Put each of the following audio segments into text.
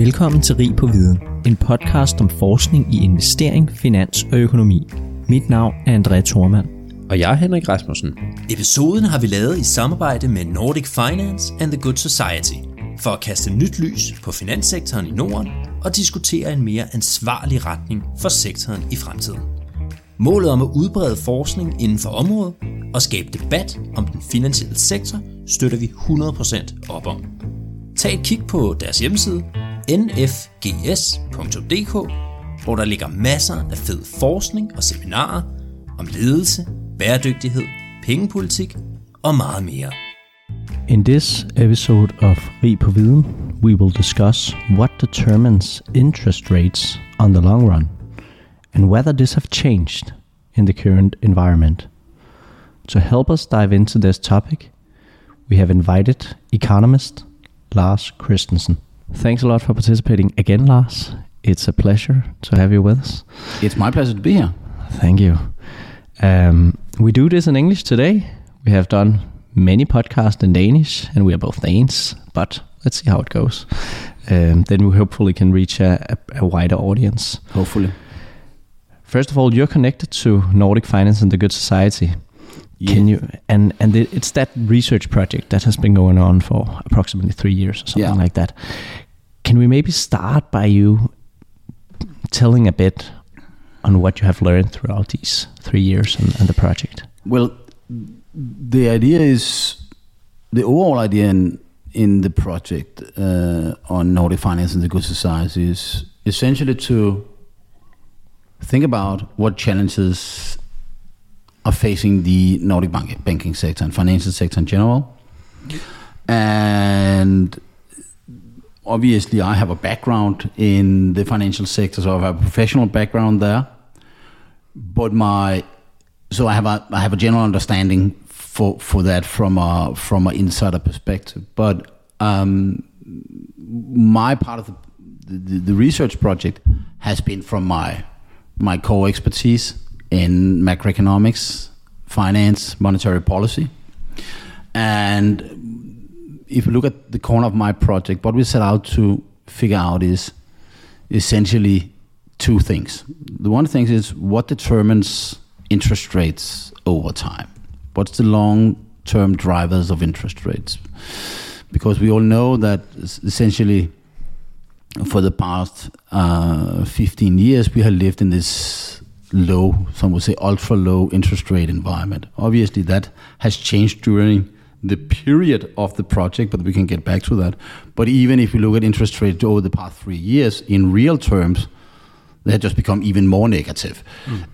Velkommen til Rig på Viden, en podcast om forskning i investering, finans og økonomi. Mit navn er André Thormand. Og jeg er Henrik Rasmussen. Episoden har vi lavet i samarbejde med Nordic Finance and the Good Society for at kaste nyt lys på finanssektoren i Norden og diskutere en mere ansvarlig retning for sektoren i fremtiden. Målet om at udbrede forskning inden for området og skabe debat om den finansielle sektor støtter vi 100% op om. Tag et kig på deres hjemmeside nfgs.dk, hvor der ligger masser af fed forskning og seminarer om ledelse, bæredygtighed, pengepolitik og meget mere. In this episode of Rig på Viden, we will discuss what determines interest rates on the long run and whether this have changed in the current environment. To help us dive into this topic, we have invited economist Lars Christensen. Thanks a lot for participating again, Lars. It's a pleasure to have you with us. It's my pleasure to be here. Thank you. Um, we do this in English today. We have done many podcasts in Danish, and we are both Danes, but let's see how it goes. Um, then we hopefully can reach a, a, a wider audience. Hopefully. First of all, you're connected to Nordic Finance and the Good Society. Can you and and it's that research project that has been going on for approximately three years or something Yeah. like that. Can we maybe start by you telling a bit on what you have learned throughout these three years and, and the project? Well, the idea is the overall idea in in the project uh, on Nordic finance and the good society is essentially to think about what challenges are facing the Nordic bank- banking sector and financial sector in general. And obviously, I have a background in the financial sector, so I have a professional background there. But my so I have a I have a general understanding for for that from a from an insider perspective. But um, my part of the, the the research project has been from my my core expertise in macroeconomics, finance, monetary policy, and if you look at the corner of my project, what we set out to figure out is essentially two things. The one thing is what determines interest rates over time. What's the long-term drivers of interest rates? Because we all know that essentially for the past uh, 15 years we have lived in this low, some would say ultra low interest rate environment. Obviously that has changed during the period of the project, but we can get back to that. But even if we look at interest rates over the past three years, in real terms, they have just become even more negative.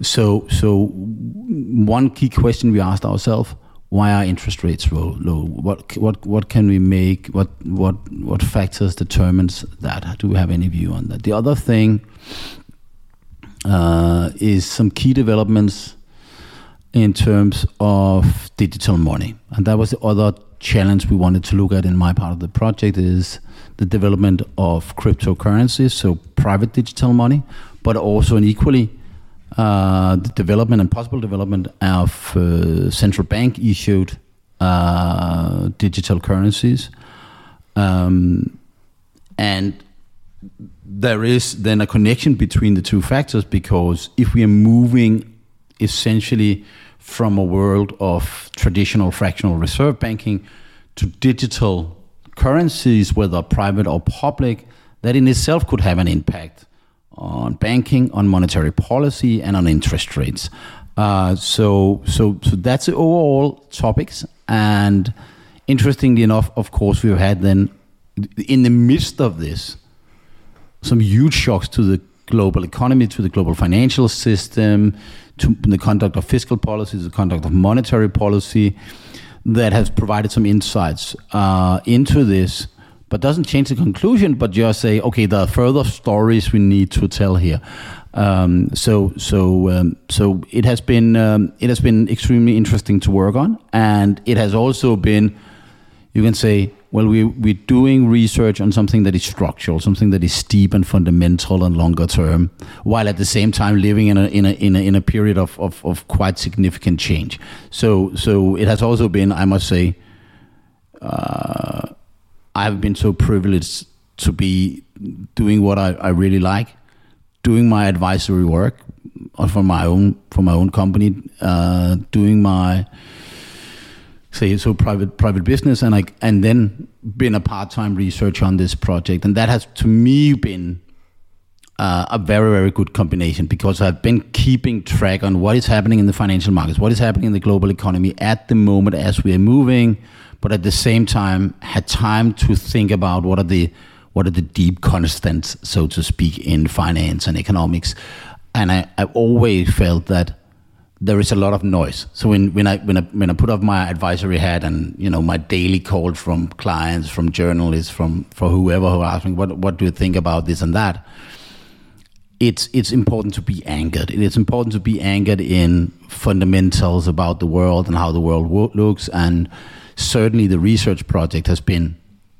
So, so one key question we asked ourselves: Why are interest rates low? low? What, what, what can we make? What, what, what factors determines that? Do we have any view on that? The other thing uh, is some key developments in terms of digital money, and that was the other challenge we wanted to look at in my part of the project is the development of cryptocurrencies, so private digital money, but also an equally uh, the development and possible development of uh, central bank issued uh, digital currencies. Um, and there is then a connection between the two factors because if we are moving essentially from a world of traditional fractional reserve banking to digital currencies, whether private or public, that in itself could have an impact on banking, on monetary policy, and on interest rates. Uh, so, so, so that's the overall topics. And interestingly enough, of course, we've had then in the midst of this some huge shocks to the global economy, to the global financial system, to the conduct of fiscal policy, the conduct of monetary policy, that has provided some insights uh, into this, but doesn't change the conclusion, but just say, okay, there are further stories we need to tell here. Um, so, so, um, so it has been um, it has been extremely interesting to work on, and it has also been, you can say, well, we we're doing research on something that is structural, something that is deep and fundamental and longer term, while at the same time living in a in a in a, in a period of, of, of quite significant change. So so it has also been, I must say, uh, I have been so privileged to be doing what I, I really like, doing my advisory work for my own for my own company, uh, doing my say so private private business, and I and then been a part time researcher on this project, and that has to me been uh, a very very good combination because I've been keeping track on what is happening in the financial markets, what is happening in the global economy at the moment as we are moving, but at the same time had time to think about what are the what are the deep constants, so to speak, in finance and economics, and I, I've always felt that there is a lot of noise. So when, when I when I when I put off my advisory hat and you know my daily call from clients, from journalists, from for whoever who asks me what what do you think about this and that, it's it's important to be anchored. It is important to be anchored in fundamentals about the world and how the world wo- looks. And certainly, the research project has been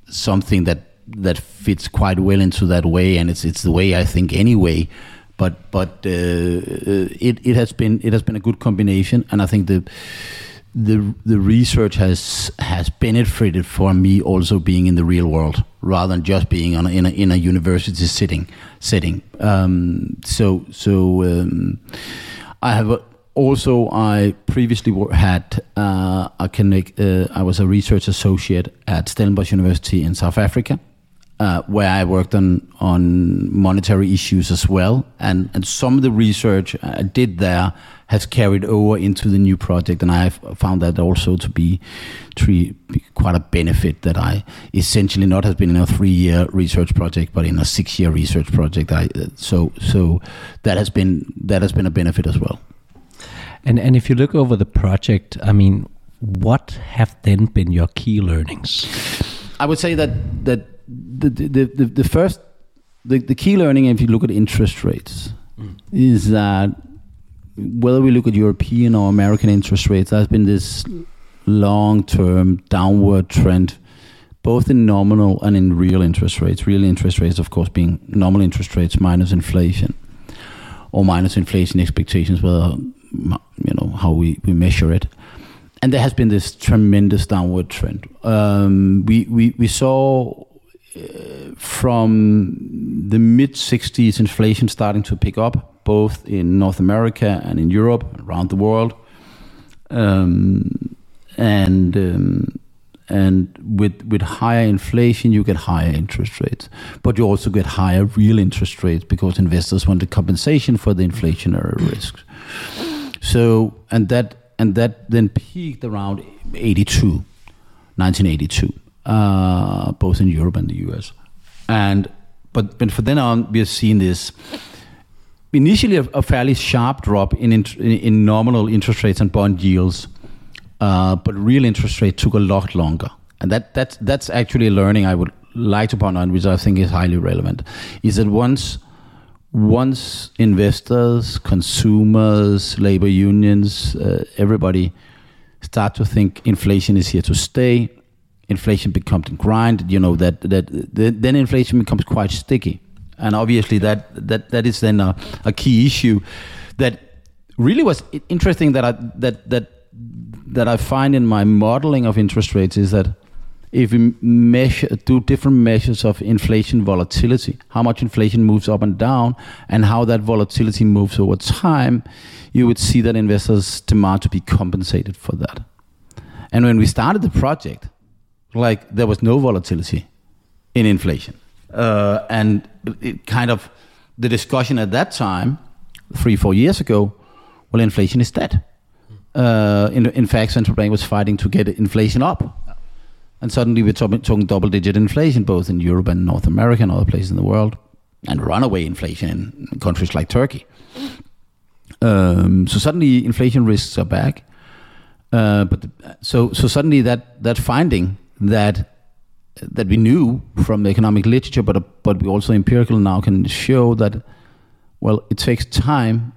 something that that fits quite well into that way. And it's it's the way I think anyway. But but uh, it it has been it has been a good combination, and I think the the the research has has benefited for me also being in the real world rather than just being on a, in a in a university sitting setting. Um, so so um, I have also I previously had uh, I uh, I was a research associate at Stellenbosch University in South Africa uh, where I worked on on monetary issues as well, and and some of the research I did there has carried over into the new project, and I've found that also to be, be quite a benefit that I essentially not have been in a three year research project, but in a six year research project. I so so that has been that has been a benefit as well. And and if you look over the project, I mean, what have then been your key learnings? I would say that that the, the, the, the first, the, the key learning, if you look at interest rates, mm. is that whether we look at European or American interest rates, there's been this long term downward trend, both in nominal and in real interest rates. Real interest rates, of course, being nominal interest rates minus inflation or minus inflation expectations, whether, you know, how we, we measure it. And there has been this tremendous downward trend. Um, we, we, we saw from the mid 60s, inflation starting to pick up, both in North America and in Europe, around the world. Um, and um, and with with higher inflation, you get higher interest rates, but you also get higher real interest rates because investors want the compensation for the inflationary risks. So and that and that then peaked around 82, 1982 uh, both in Europe and the US. And but but from then on, we have seen this initially a, a fairly sharp drop in, in, in nominal interest rates and bond yields, uh, but real interest rate took a lot longer. And that that's that's actually a learning I would like to point on, which I think is highly relevant, is that once once investors, consumers, labor unions, uh, everybody start to think inflation is here to stay, inflation becomes grind, you know that that, then inflation becomes quite sticky, and obviously that that that is then a, a key issue that really was interesting that I that that that I find in my modeling of interest rates is that if we measure do different measures of inflation volatility, how much inflation moves up and down, and how that volatility moves over time, you would see that investors demand to be compensated for that. And when we started the project, like there was no volatility in inflation. Uh, and it kind of the discussion at that time, three, four years ago, well, inflation is dead. Uh, in, in fact, central bank was fighting to get inflation up. And suddenly we're talking, talking double digit inflation, both in Europe and North America and other places in the world, and runaway inflation in countries like Turkey. Um, so suddenly inflation risks are back. Uh, but the, so so suddenly that that finding that that we knew from the economic literature, but but we also empirical now can show that well, it takes time.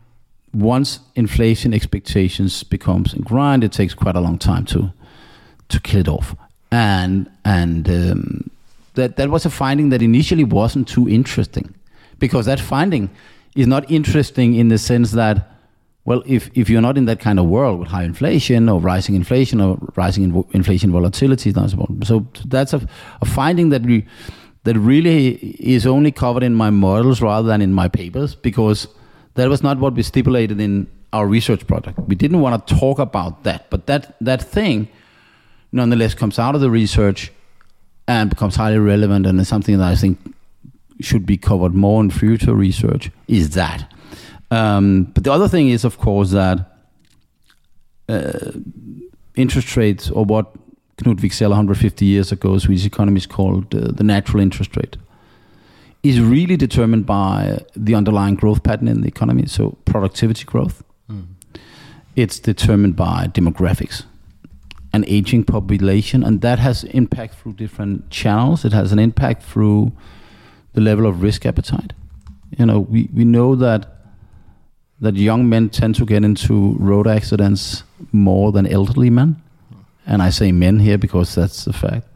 Once inflation expectations becomes grind, it takes quite a long time to to kill it off. And and um, that that was a finding that initially wasn't too interesting, because that finding is not interesting in the sense that well, if, if you're not in that kind of world with high inflation or rising inflation or rising in inflation volatility, so that's a, a finding that we that really is only covered in my models rather than in my papers because that was not what we stipulated in our research project. We didn't want to talk about that, but that that thing nonetheless comes out of the research and becomes highly relevant and is something that I think should be covered more in future research is that. Um, but the other thing is, of course, that uh, interest rates, or what Knut Wicksell 150 years ago, Swedish economists called uh, the natural interest rate, is really determined by the underlying growth pattern in the economy, so productivity growth. Mm. It's determined by demographics, an aging population, and that has impact through different channels. It has an impact through the level of risk appetite. You know, we, we know that that young men tend to get into road accidents more than elderly men, and I say men here because that's the fact.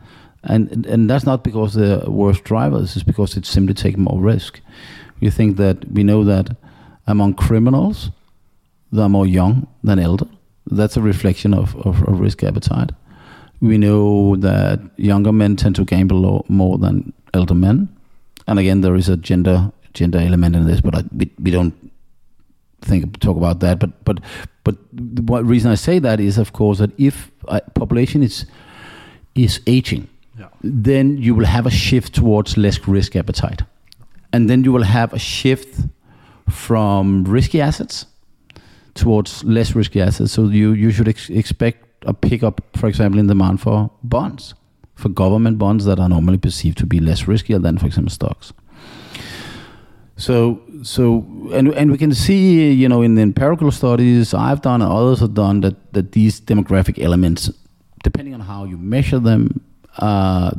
And and that's not because they're worse drivers; it's because it's simply take more risk. We think that we know that among criminals, they're more young than elder. That's a reflection of, of, of risk appetite. We know that younger men tend to gamble more than elder men and again, there is a gender gender element in this, but I, we, we don't think talk about that. But but but the reason I say that is, of course, that if a population is is aging, yeah. then you will have a shift towards less risk appetite, and then you will have a shift from risky assets towards less risky assets. So you you should ex- expect a pickup, for example, in demand for bonds for government bonds that are normally perceived to be less riskier than, for example, stocks. So, so, and and we can see, you know, in the empirical studies I've done and others have done that that these demographic elements, depending on how you measure them, uh,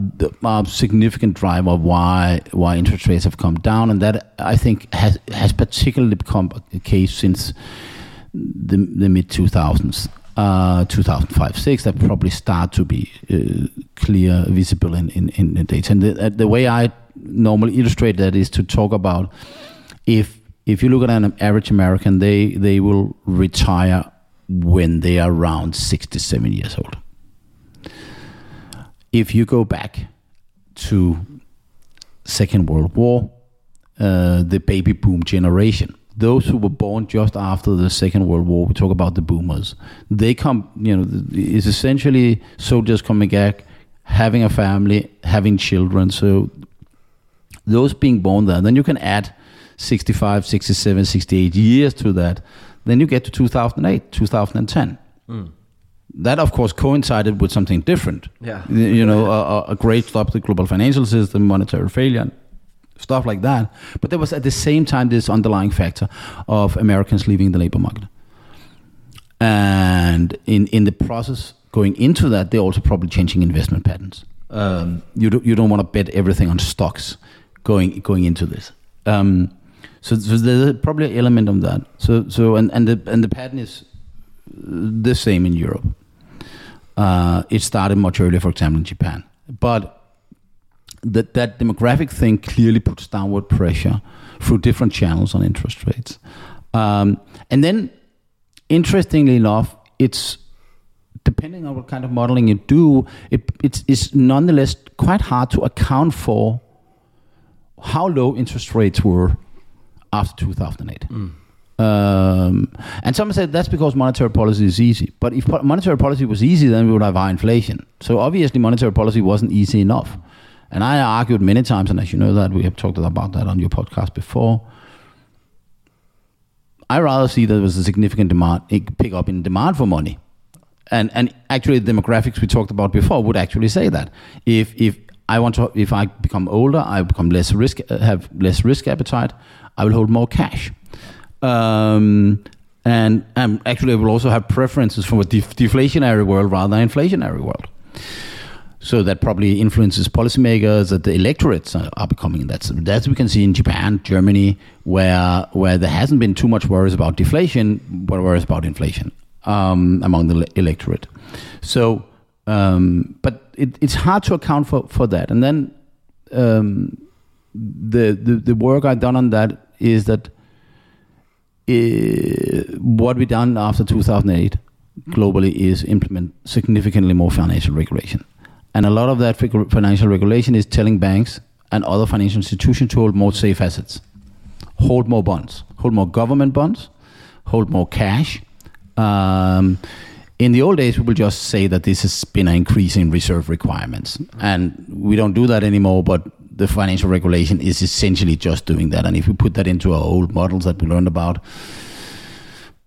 are a significant driver of why why interest rates have come down, and that I think has has particularly become a case since the the mid two thousands uh, 2005 6 that probably start to be uh, clear visible in, in, in the data. And the, the way i normally illustrate that is to talk about if if you look at an average american they they will retire when they are around 67 years old if you go back to second world war uh, the baby boom generation those who were born just after the Second World War, we talk about the boomers. They come, you know, it's essentially soldiers coming back, having a family, having children. So those being born there, then you can add 65, 67, 68 years to that. Then you get to 2008, 2010. Mm. That, of course, coincided with something different. Yeah. You know, a, a great stop to the global financial system, monetary failure, stuff like that. But there was at the same time this underlying factor of Americans leaving the labor market. And in, in the process going into that, they're also probably changing investment patterns. Um, you, do, you don't want to bet everything on stocks going going into this. Um, so, so, there's probably an element of that. So so and, and the and the pattern is the same in Europe. Uh, it started much earlier, for example, in Japan. But that that demographic thing clearly puts downward pressure through different channels on interest rates. Um, and then, interestingly enough, it's depending on what kind of modeling you do, it, it's, it's nonetheless quite hard to account for how low interest rates were after 2008. Mm. Um, and some said that's because monetary policy is easy. But if monetary policy was easy, then we would have high inflation. So obviously, monetary policy wasn't easy enough. And I argued many times, and as you know that, we have talked about that on your podcast before. I rather see there was a significant demand, pick up in demand for money. And, and actually, the demographics we talked about before would actually say that. If, if I want to, if I become older, I become less risk, have less risk appetite, I will hold more cash. Um, and, actually, I will also have preferences from a def- deflationary world rather than inflationary world. So that probably influences policymakers that the electorates are, are becoming. That's that's we can see in Japan, Germany, where where there hasn't been too much worries about deflation, but worries about inflation um, among the electorate. So, um, but it, it's hard to account for, for that. And then um, the, the the work I've done on that is that uh, what we done after 2008 globally is implement significantly more financial regulation. And a lot of that financial regulation is telling banks, and other financial institutions to hold more safe assets, hold more bonds, hold more government bonds, hold more cash. Um, in the old days, we will just say that this has been an increase in reserve requirements, and we don't do that anymore. But the financial regulation is essentially just doing that. And if we put that into our old models that we learned about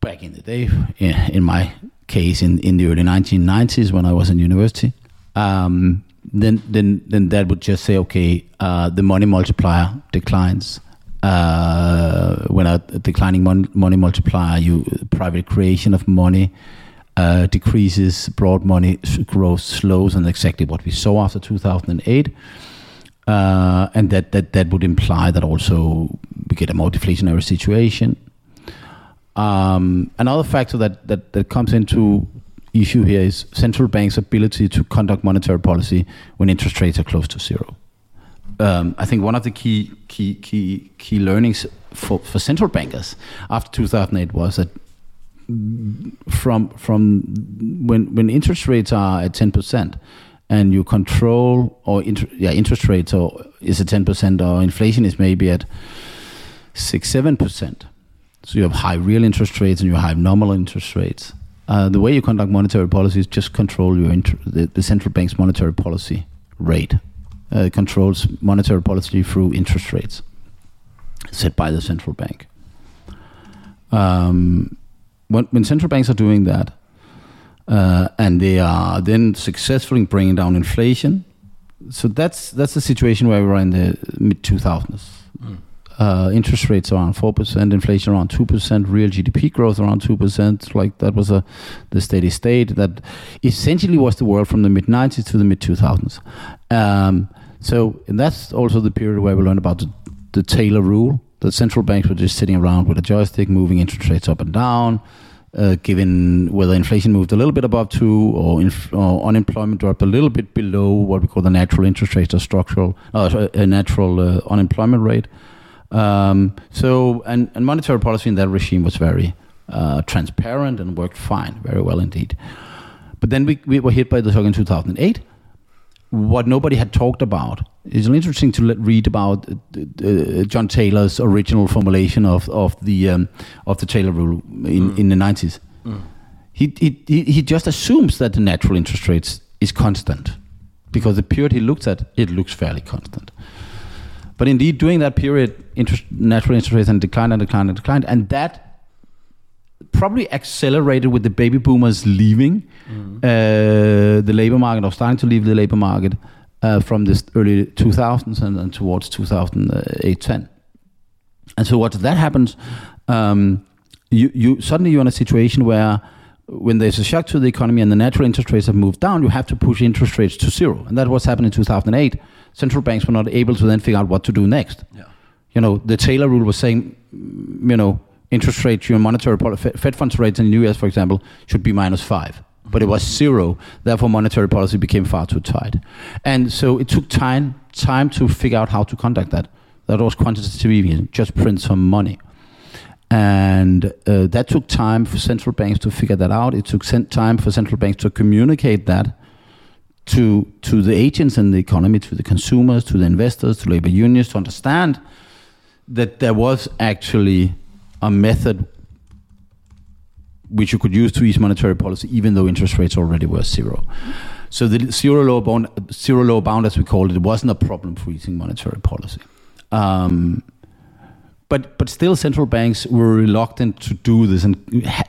back in the day, in my case, in, in the early 1990s when I was in university, um, then then then that would just say, okay, uh, the money multiplier declines. Uh, when a declining mon- money multiplier, you private creation of money uh, decreases, broad money growth slows, and exactly what we saw after 2008. Uh, and that, that that would imply that also we get a more deflationary situation. Um, another factor that, that, that comes into issue here is central banks' ability to conduct monetary policy when interest rates are close to zero. Um, I think one of the key key key key learnings for, for central bankers after 2008 was that from from when when interest rates are at 10 percent and you control or inter, yeah interest rates or is at 10 percent or inflation is maybe at six seven percent so you have high real interest rates and you have nominal interest rates uh, the way you conduct monetary policy is just control your inter- the, the central bank's monetary policy rate. Uh, it controls monetary policy through interest rates set by the central bank. Um, when, when central banks are doing that, uh, and they are then successfully bringing down inflation, so that's that's the situation where we were in the mid 2000s. Mm uh, interest rates around four percent, inflation around two percent, real GDP growth around two percent. Like that was a the steady state that essentially was the world from the mid '90s to the mid 2000s. Um, so that's also the period where we learned about the, the Taylor rule. The central banks were just sitting around with a joystick, moving interest rates up and down. Uh, given whether inflation moved a little bit above two or, inf- or, unemployment dropped a little bit below what we call the natural interest rate or structural, uh, a natural uh, unemployment rate. Um, so, and, and monetary policy in that regime was very uh, transparent and worked fine, very well indeed. But then we, we were hit by the shock in 2008. What nobody had talked about is interesting to let, read about uh, uh, John Taylor's original formulation of, of the um, of the Taylor rule in, mm. in the 90s. Mm. He, he, he just assumes that the natural interest rates is constant because the period he looks at, it looks fairly constant. But indeed, during that period, interest, natural interest rates and declined and declined and declined, and that probably accelerated with the baby boomers leaving mm. uh, the labor market or starting to leave the labor market uh, from the early 2000s and, and towards 2008-10. And so what that happens, um, you, you suddenly you're in a situation where when there's a shock to the economy and the natural interest rates have moved down, you have to push interest rates to zero. And that was happening in 2008 central banks were not able to then figure out what to do next. Yeah. You know, the Taylor rule was saying, you know, interest rates, your monetary policy, Fed funds rates in the US, for example, should be minus five. But it was zero. Therefore, monetary policy became far too tight, and so it took time time to figure out how to conduct that. That was quantitative easing, just print some money, and uh, that took time for central banks to figure that out. It took time for central banks to communicate that to to the agents in the economy, to the consumers, to the investors, to labor unions, to understand that there was actually a method which you could use to ease monetary policy, even though interest rates already were zero. So the zero lower bound, zero lower bound, as we called it, wasn't a problem for easing monetary policy. Um, but but still, central banks were reluctant to do this, and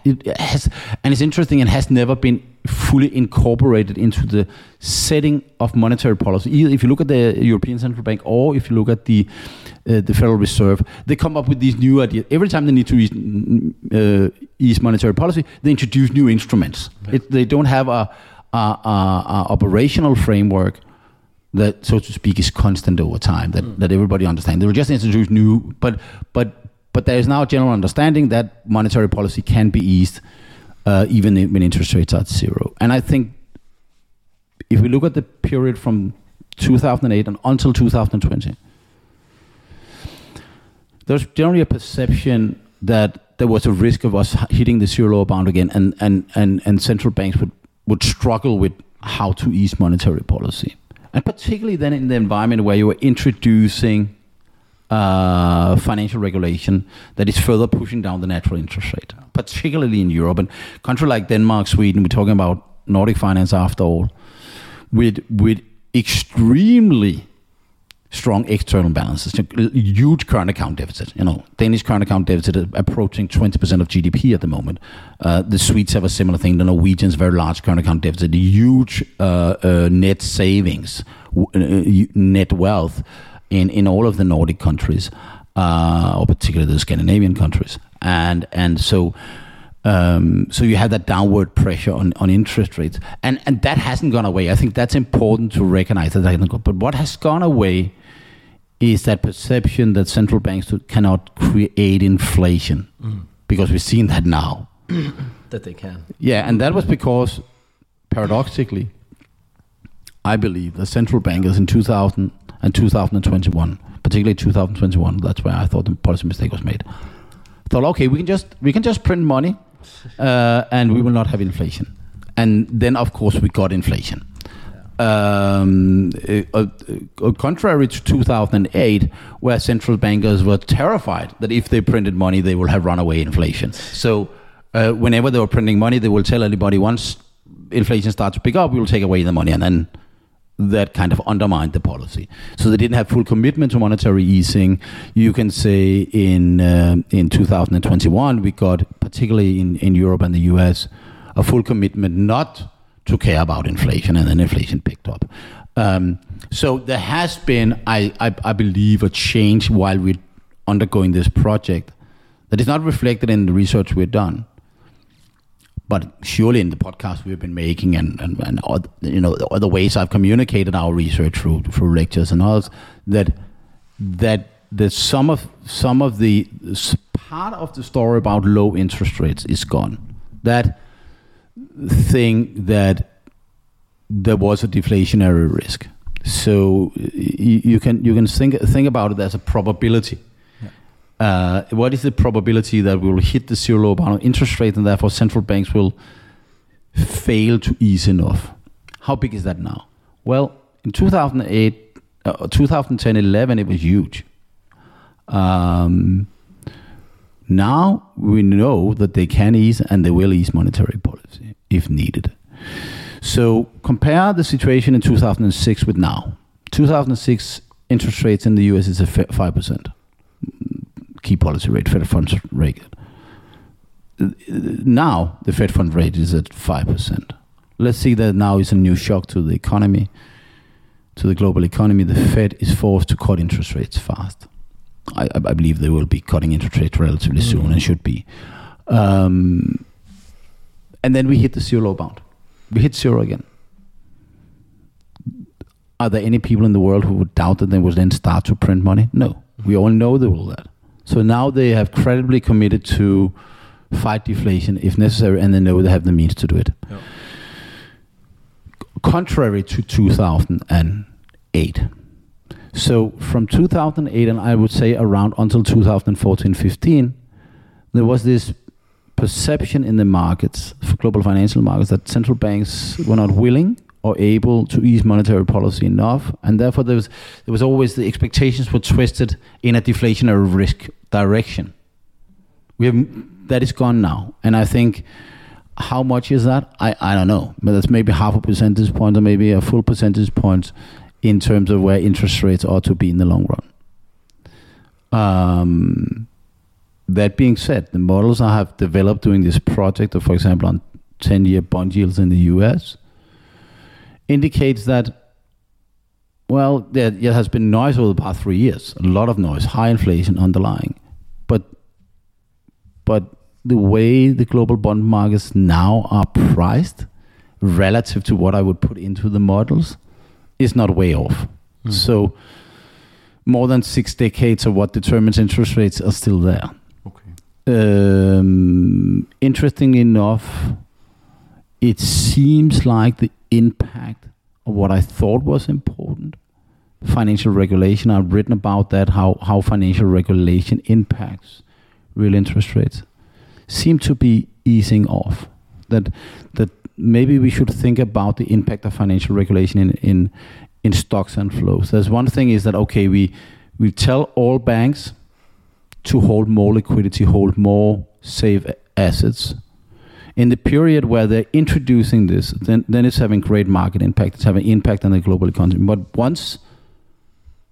it has, and it's interesting. It has never been fully incorporated into the setting of monetary policy. Either if you look at the European Central Bank or if you look at the uh, the Federal Reserve, they come up with these new ideas. Every time they need to ease, uh, ease monetary policy, they introduce new instruments. It, they don't have a, a, a, a, operational framework that, so to speak, is constant over time. That, mm. that everybody understands. They were just introduce new, but but but there is now a general understanding that monetary policy can be eased uh, even when interest rates are at zero. And I think if we look at the period from 2008 and until 2020, there's generally a perception that there was a risk of us hitting the zero lower bound again, and, and, and, and central banks would, would struggle with how to ease monetary policy. And particularly then in the environment where you are introducing uh, financial regulation that is further pushing down the natural interest rate, particularly in Europe and country like Denmark, Sweden. We're talking about Nordic finance after all, with with extremely strong external balances, huge current account deficit. You know, Danish current account deficit is approaching 20% of GDP at the moment. Uh, the Swedes have a similar thing. The Norwegians very large current account deficit, huge uh, uh, net savings, uh, net wealth in in all of the Nordic countries, uh, or particularly the Scandinavian countries, and and so. Um, so you have that downward pressure on, on interest rates, and and that hasn't gone away. I think that's important to recognize that. But what has gone away is that perception that central banks cannot create inflation, mm. because we've seen that now. that they can. Yeah, and that was because, paradoxically, I believe the central bankers in 2000 and 2021, particularly 2021, that's where I thought the policy mistake was made. Thought, okay, we can just we can just print money, uh, and we will not have inflation. And then, of course, we got inflation. Um, uh, uh, contrary to 2008, where central bankers were terrified that if they printed money, they will have runaway inflation. So, uh, whenever they were printing money, they will tell anybody once inflation starts to pick up, we will take away the money, and then that kind of undermined the policy. So they didn't have full commitment to monetary easing. You can say in uh, in 2021 we got, particularly in, in Europe and the US, a full commitment not to care about inflation, and then inflation picked up. Um, so there has been, I, I, I believe, a change while we're undergoing this project that is not reflected in the research we've done but surely in the podcast we've been making and, and, and other, you know other ways I've communicated our research through through lectures and others that that that some of some of the part of the story about low interest rates is gone. That thing that there was a deflationary risk. So you, you can you can think think about it as a probability uh, what is the probability that we will hit the zero low bound interest rate and therefore central banks will fail to ease enough? How big is that now? Well, in 2008, uh, 2010, 11, it was huge. Um, now we know that they can ease and they will ease monetary policy if needed. So compare the situation in 2006 with now. 2006 interest rates in the US is a 5% key policy rate, Fed funds rate. Now the Fed fund rate is at five percent. Let's see that now is a new shock to the economy, to the global economy. The Fed is forced to cut interest rates fast. I, I believe they will be cutting interest rates relatively mm. soon and should be. Um, and then we hit the zero low bound. We hit zero again. Are there any people in the world who would doubt that they would then start to print money? No. We all know they will that. So now they have credibly committed to fight deflation if necessary, and they know they have the means to do it. Contrary to 2008. So from 2008, and I would say around until 2014 15, there was this perception in the markets, for global financial markets, that central banks were not willing or able to ease monetary policy enough, and therefore there was there was always the expectations were twisted in a deflationary risk direction. We have that is gone now, and I think how much is that? I, I don't know, but that's maybe half a percentage point or maybe a full percentage point in terms of where interest rates ought to be in the long run. Um, that being said, the models I have developed doing this project, for example, on 10 year bond yields in the US, indicates that, well, there, there has been noise over the past three years, a lot of noise, high inflation underlying. But, but the way the global bond markets now are priced relative to what I would put into the models is not way off. Mm. So, more than six decades of what determines interest rates are still there. Okay. Um, interesting enough, it seems like the impact of what I thought was important. Financial regulation, I've written about that, how, how financial regulation impacts real interest rates, seem to be easing off. That, that maybe we should think about the impact of financial regulation in, in, in stocks and flows. There's one thing is that okay, we we tell all banks to hold more liquidity, hold more safe assets. In the period where they're introducing this, then, then it's having great market impact. It's having impact on the global economy. But once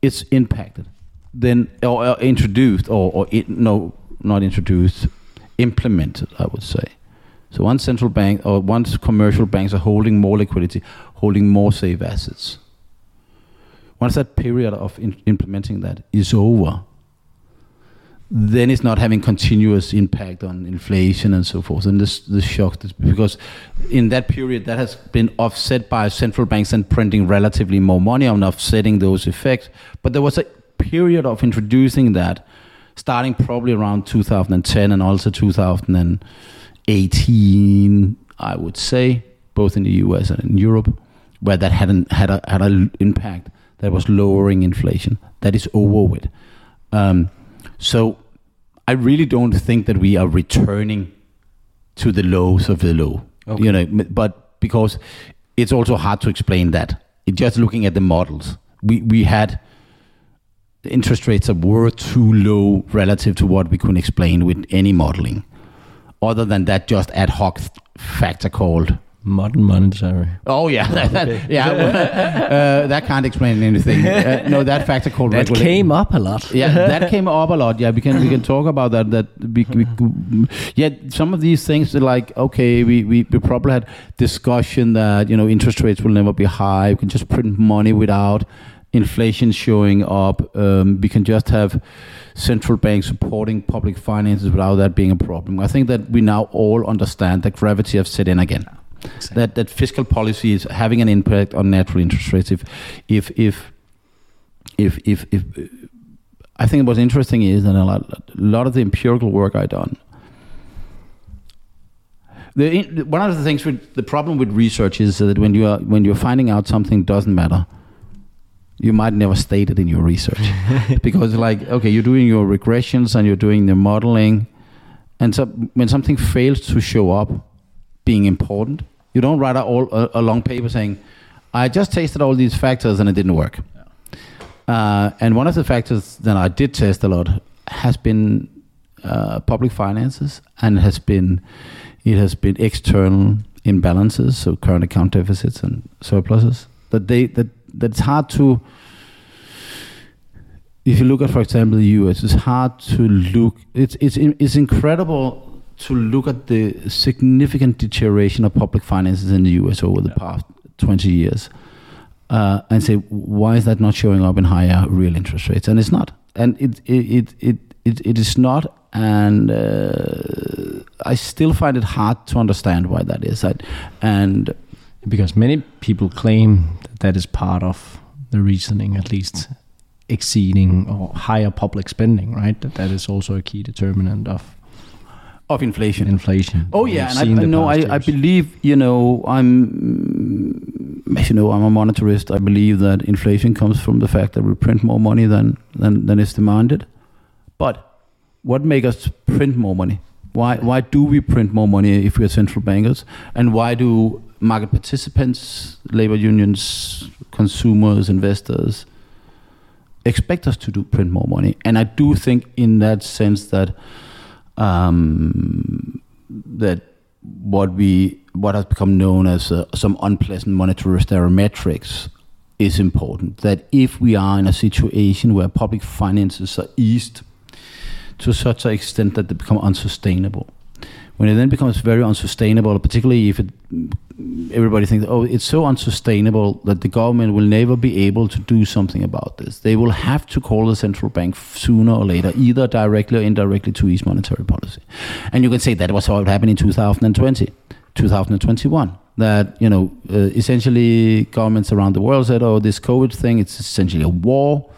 it's impacted, then or, or introduced, or, or it, no, not introduced, implemented, I would say. So once central bank or once commercial banks are holding more liquidity, holding more safe assets. Once that period of in implementing that is over, then it's not having continuous impact on inflation and so forth. And this this shock because in that period that has been offset by central banks and printing relatively more money on offsetting those effects. But there was a period of introducing that starting probably around 2010 and also 2018, I would say, both in the US and in Europe, where that had an, had a had an impact that was lowering inflation. That is over with. Um, so I really don't think that we are returning to the lows of the low. Okay. You know, but because it's also hard to explain that. just looking at the models, we we had interest rates that were too low relative to what we could explain with any modeling. Other than that, just ad hoc factor called modern monetary. Oh yeah, that, that yeah, uh, that can't explain anything. Uh, no, that factor called that regulation. came up a lot. yeah, that came up a lot. Yeah, we can we can talk about that. That we, we yeah, some of these things are like okay, we, we we probably had discussion that you know interest rates will never be high. We can just print money without inflation showing up. Um, we can just have central banks supporting public finances without that being a problem. I think that we now all understand that gravity has set in again. Exactly. That that fiscal policy is having an impact on natural interest rates. If if if if if, if I think what's interesting is that a lot, a lot of the empirical work I done. The, one of the things with the problem with research is that when you are when you're finding out something doesn't matter, you might never state it in your research because like okay you're doing your regressions and you're doing the modeling and so when something fails to show up being important. You don't write a, all, a, a long paper saying, I just tested all these factors and it didn't work. Uh, and one of the factors that I did test a lot has been uh, public finances and has been it has been external imbalances, so current account deficits and surpluses. That they that that it's hard to if you look at, for example, the U.S., it's hard to look. It's it's it's incredible to look at the significant deterioration of public finances in the US over the past 20 years uh, and say, why is that not showing up in higher real interest rates? And it's not. And it, it, it, it, it is not. And uh, I still find it hard to understand why that is. I, and because many people claim that is part of the reasoning, at least exceeding or higher public spending, right? That that is also a key determinant of of inflation. Inflation. Oh yeah, and I, I know. I, I believe you know. I'm as you know, I'm a monetarist. I believe that inflation comes from the fact that we print more money than than than is demanded. But what makes us print more money? Why why do we print more money if we're central bankers? And why do market participants, labor unions, consumers, investors expect us to do print more money? And I do think in that sense that um, that what we what has become known as uh, some unpleasant monetarist arithmetics is important. That if we are in a situation where public finances are eased to such an extent that they become unsustainable, when it then becomes very unsustainable, particularly if it, everybody thinks, oh, it's so unsustainable that the government will never be able to do something about this. They will have to call the central bank sooner or later, either directly or indirectly to ease monetary policy. And you can say that was how it happened in 2020, 2021 that you know uh, essentially governments around the world said, "Oh, this COVID thing, it's essentially a war.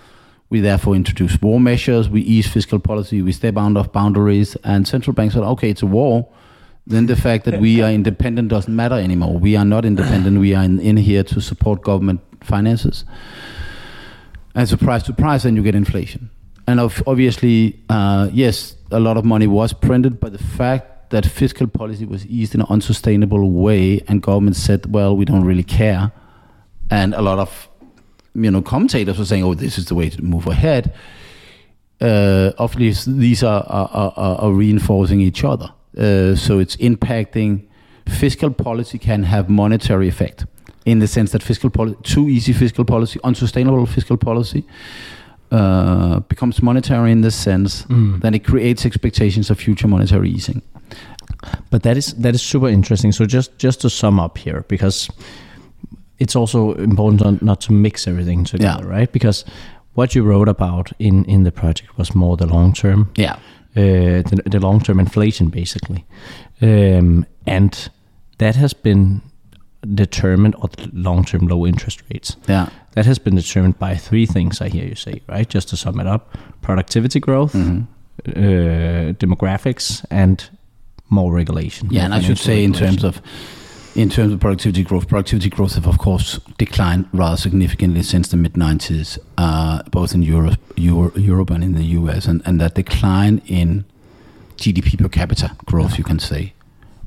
We therefore introduce war measures. We ease fiscal policy. We step out of boundaries. And central banks said, okay, it's a war. Then the fact that we are independent doesn't matter anymore. We are not independent. We are in, in here to support government finances. And surprise, to surprise, then you get inflation. And obviously, uh, yes, a lot of money was printed, but the fact that fiscal policy was eased in an unsustainable way and government said, well, we don't really care. And a lot of you know commentators were saying, "Oh, this is the way to move ahead." Uh, obviously, these are are, are, are reinforcing each other. Uh, so it's impacting fiscal policy can have monetary effect in the sense that fiscal policy, too easy fiscal policy, unsustainable fiscal policy, uh, becomes monetary in the sense Mm. that it creates expectations of future monetary easing. But that is that is super interesting. So just just to sum up here, because it's also important not- not to mix everything together, right? Because what you wrote about in in the project was more the long term, Yeah. uh, the, the long term inflation, basically, um, and that has been determined, or the long term low interest rates. Yeah. That has been determined by three things. I hear you say, right? Just to sum it up: productivity growth, Mhm. uh, demographics, and more regulation. Yeah, and I should say in terms of in terms of productivity growth, productivity growth have of course declined rather significantly since the mid '90s, uh, both in Europe, Euro, Europe and in the US, and, and that decline in GDP per capita growth, you can say,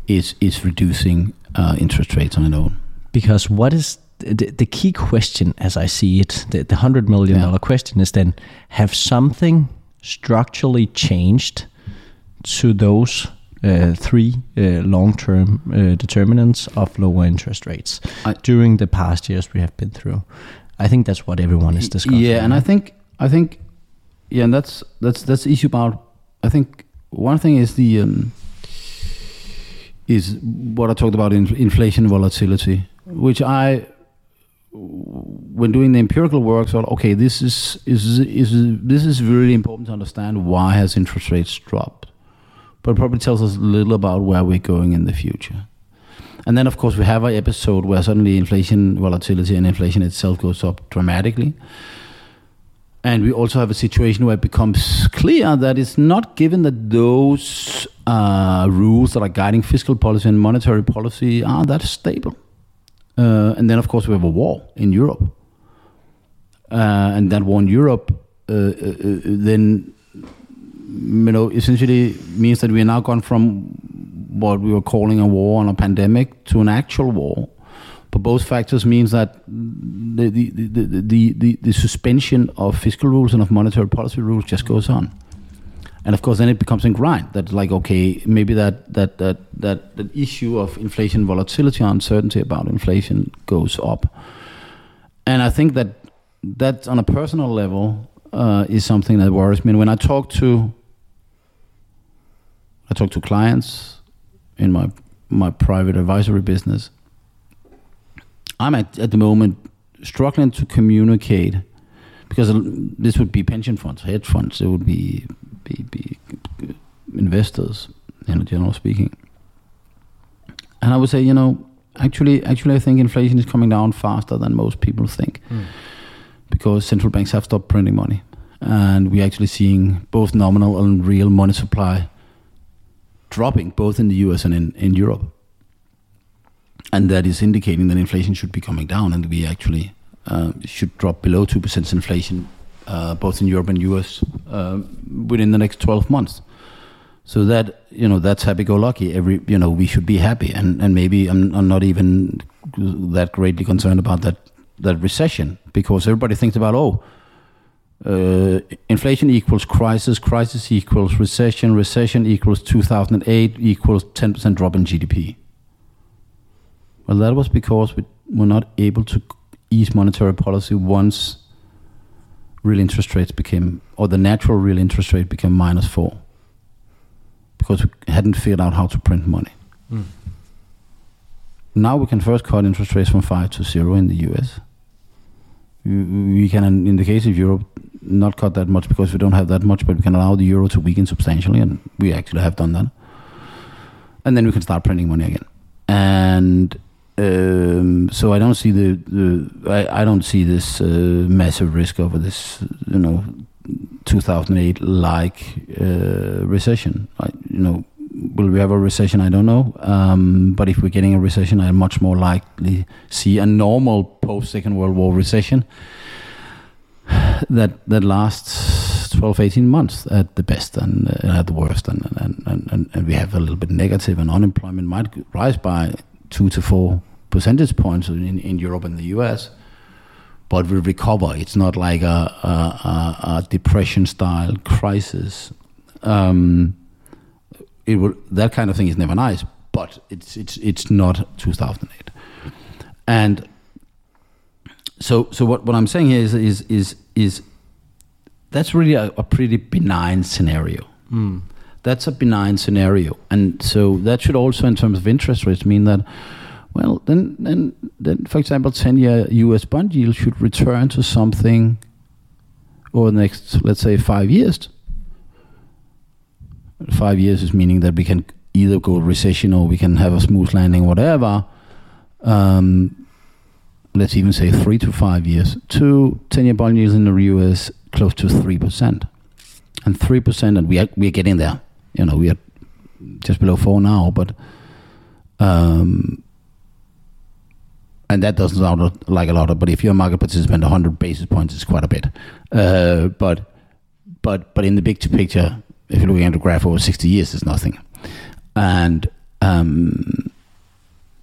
is is reducing uh, interest rates on its own. because what is the, the key question as i see it the, the 100 million Yeah. question is then have something structurally changed to those uh, three uh, long-term uh, determinants of lower interest rates I- during the past years we have been through i think that's what everyone is discussing Yeah, and I think I think yeah, and that's that's that's the issue about. I think one thing is the um, is what I talked about in inflation volatility, which I when doing the empirical work thought, okay, this is is is this is really important to understand why has interest rates dropped, but probably tells us a little about where we're going in the future. And then, of course, we have an episode where suddenly inflation volatility and inflation itself goes up dramatically. And we also have a situation where it becomes clear that it's not given that those uh, rules that are guiding fiscal policy and monetary policy are that stable. Uh, and then, of course, we have a war in Europe. Uh, and that war in Europe uh, uh, uh, then, you know, essentially means that we are now gone from what we were calling a war and a pandemic to an actual war. But both factors means that the, the, the, the, the, the suspension of fiscal rules and of monetary policy rules just goes on. And of course, then it becomes a grind. That like, okay, maybe that that that that that issue of inflation volatility, uncertainty about inflation goes up. And I think that that on a personal level uh, is something that worries me. And when I talk to I talk to clients in my my private advisory business, I'm at, at the moment struggling to communicate because this would be pension funds, hedge funds, it would be be, be investors, you know, general speaking. And I would say, you know, actually, actually, I think inflation is coming down faster than most people think, hmm. because central banks have stopped printing money, and we're actually seeing both nominal and real money supply dropping, both in the U.S. and in, in Europe and that is indicating that inflation should be coming down, and we actually uh, should drop below two percent inflation, uh, both in Europe and US, uh, within the next twelve months. So that you know that's happy-go-lucky. Every you know we should be happy, and and maybe I'm, I'm not even that greatly concerned about that that recession because everybody thinks about oh. Uh, inflation equals crisis, crisis equals recession, recession equals 2008 equals 10% drop in GDP. Well, that was because we were not able to ease monetary policy once real interest rates became, or the natural real interest rate became minus four, because we hadn't figured out how to print money. Now we can first cut interest rates from five to zero in the US. We we can, in the case of Europe, not cut that much because we don't have that much, but we can allow the euro to weaken substantially, and we actually have done that. And then we can start printing money again. And um, so I don't see the, the I, I don't see this uh, massive risk over this you know 2008 like uh, recession. I, you know, will we have a recession? I don't know. Um, but if we're getting a recession, I much more likely see a normal post Second World War recession that that lasts 12, 18 months at the best and uh, at the worst, and and, and and and we have a little bit negative, and unemployment might rise by two to four percentage points in, in Europe and the US. but will recover. It's not like a, a, a, a depression style crisis. Um, it will that kind of thing is never nice, but it's it's it's not 2008. And so so what, what I'm saying here is is is is that's really a, a pretty benign scenario. That's a benign scenario, and so that should also, in terms of interest rates, mean that well, then then then for example, ten year U.S. bond yield should return to something over the next, let's say, five years. Five years is meaning that we can either go recession or we can have a smooth landing, whatever. Um, let's even say three to five years, to 10 year bond yields in the US close to 3%. And 3%, and we are, we are getting there. You know, we are just below four now, but. Um, and that doesn't sound like a lot, but if you're a market participant, 100 basis points is quite a bit. Uh, but but but in the big picture, if you're looking at the graph over 60 years, it's nothing. And um,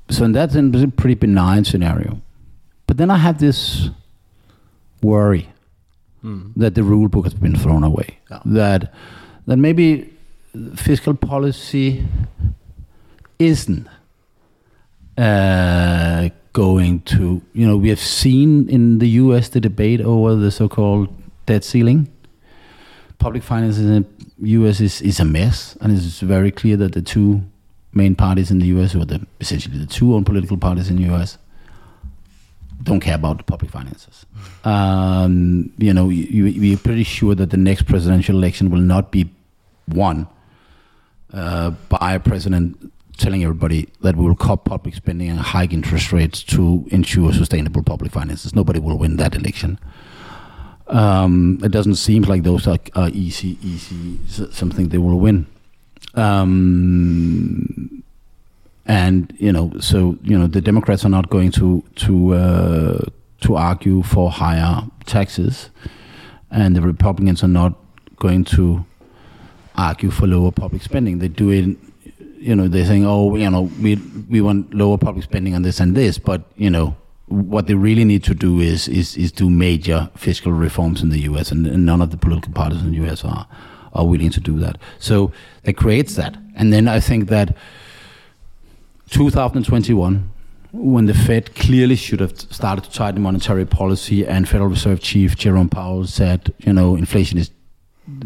so in that's a pretty benign scenario. But then I have this worry that the rule book has been thrown away. Yeah. That that maybe fiscal policy isn't uh, going to, you know, we have seen in the US the debate over the so called debt ceiling. Public finances in the US is, is a mess, and it's very clear that the two main parties in the US, or the, essentially the two own political parties in the US, don't care about the public finances. Um, you know, you, you, we're pretty sure that the next presidential election will not be won uh, by a president telling everybody that we will cut public spending and hike interest rates to ensure sustainable public finances. Nobody will win that election. Um, it doesn't seem like those are, are easy, easy something they will win. Um, and you know, so you know, the Democrats are not going to to uh, to argue for higher taxes, and the Republicans are not going to argue for lower public spending. They do it, you know, they're saying, oh, you know, we we want lower public spending on this and this, but you know, what they really need to do is is is do major fiscal reforms in the U.S. and, and none of the political parties in the U.S. are are willing to do that. So that creates that, and then I think that 2021 when the Fed clearly should have started to tighten monetary policy, and Federal Reserve Chief Jerome Powell said, you know, inflation is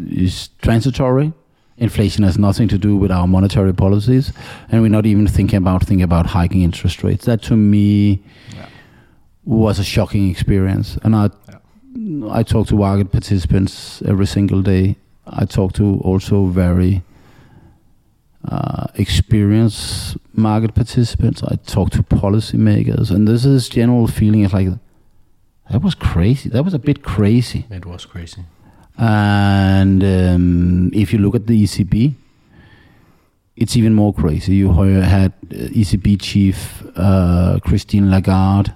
is transitory. Inflation has nothing to do with our monetary policies, and we're not even thinking about thinking about hiking interest rates. That to me was a shocking experience, and I I talk to market participants every single day. I talk to also very uh, experienced market participants. I talk to policymakers, and this general feeling of like that was crazy. That was a bit crazy. It was crazy. And um, if you look at the ECB, it's even more crazy. You had uh, ECB chief uh, Christine Lagarde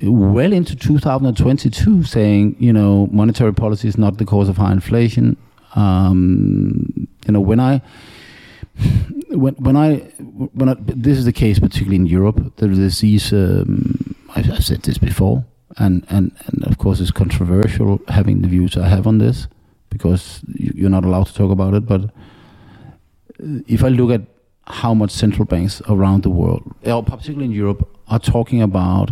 well into 2022 saying, you know, monetary policy is not the cause of high inflation. Um, you know, when I when when I when I, this is the case particularly in Europe, there is these. Um, I've, I've said this before, and, and and of course it's controversial having the views I have on this because you, you're not allowed to talk about it. But uh, if I look at how much central banks around the world, or particularly in Europe, are talking about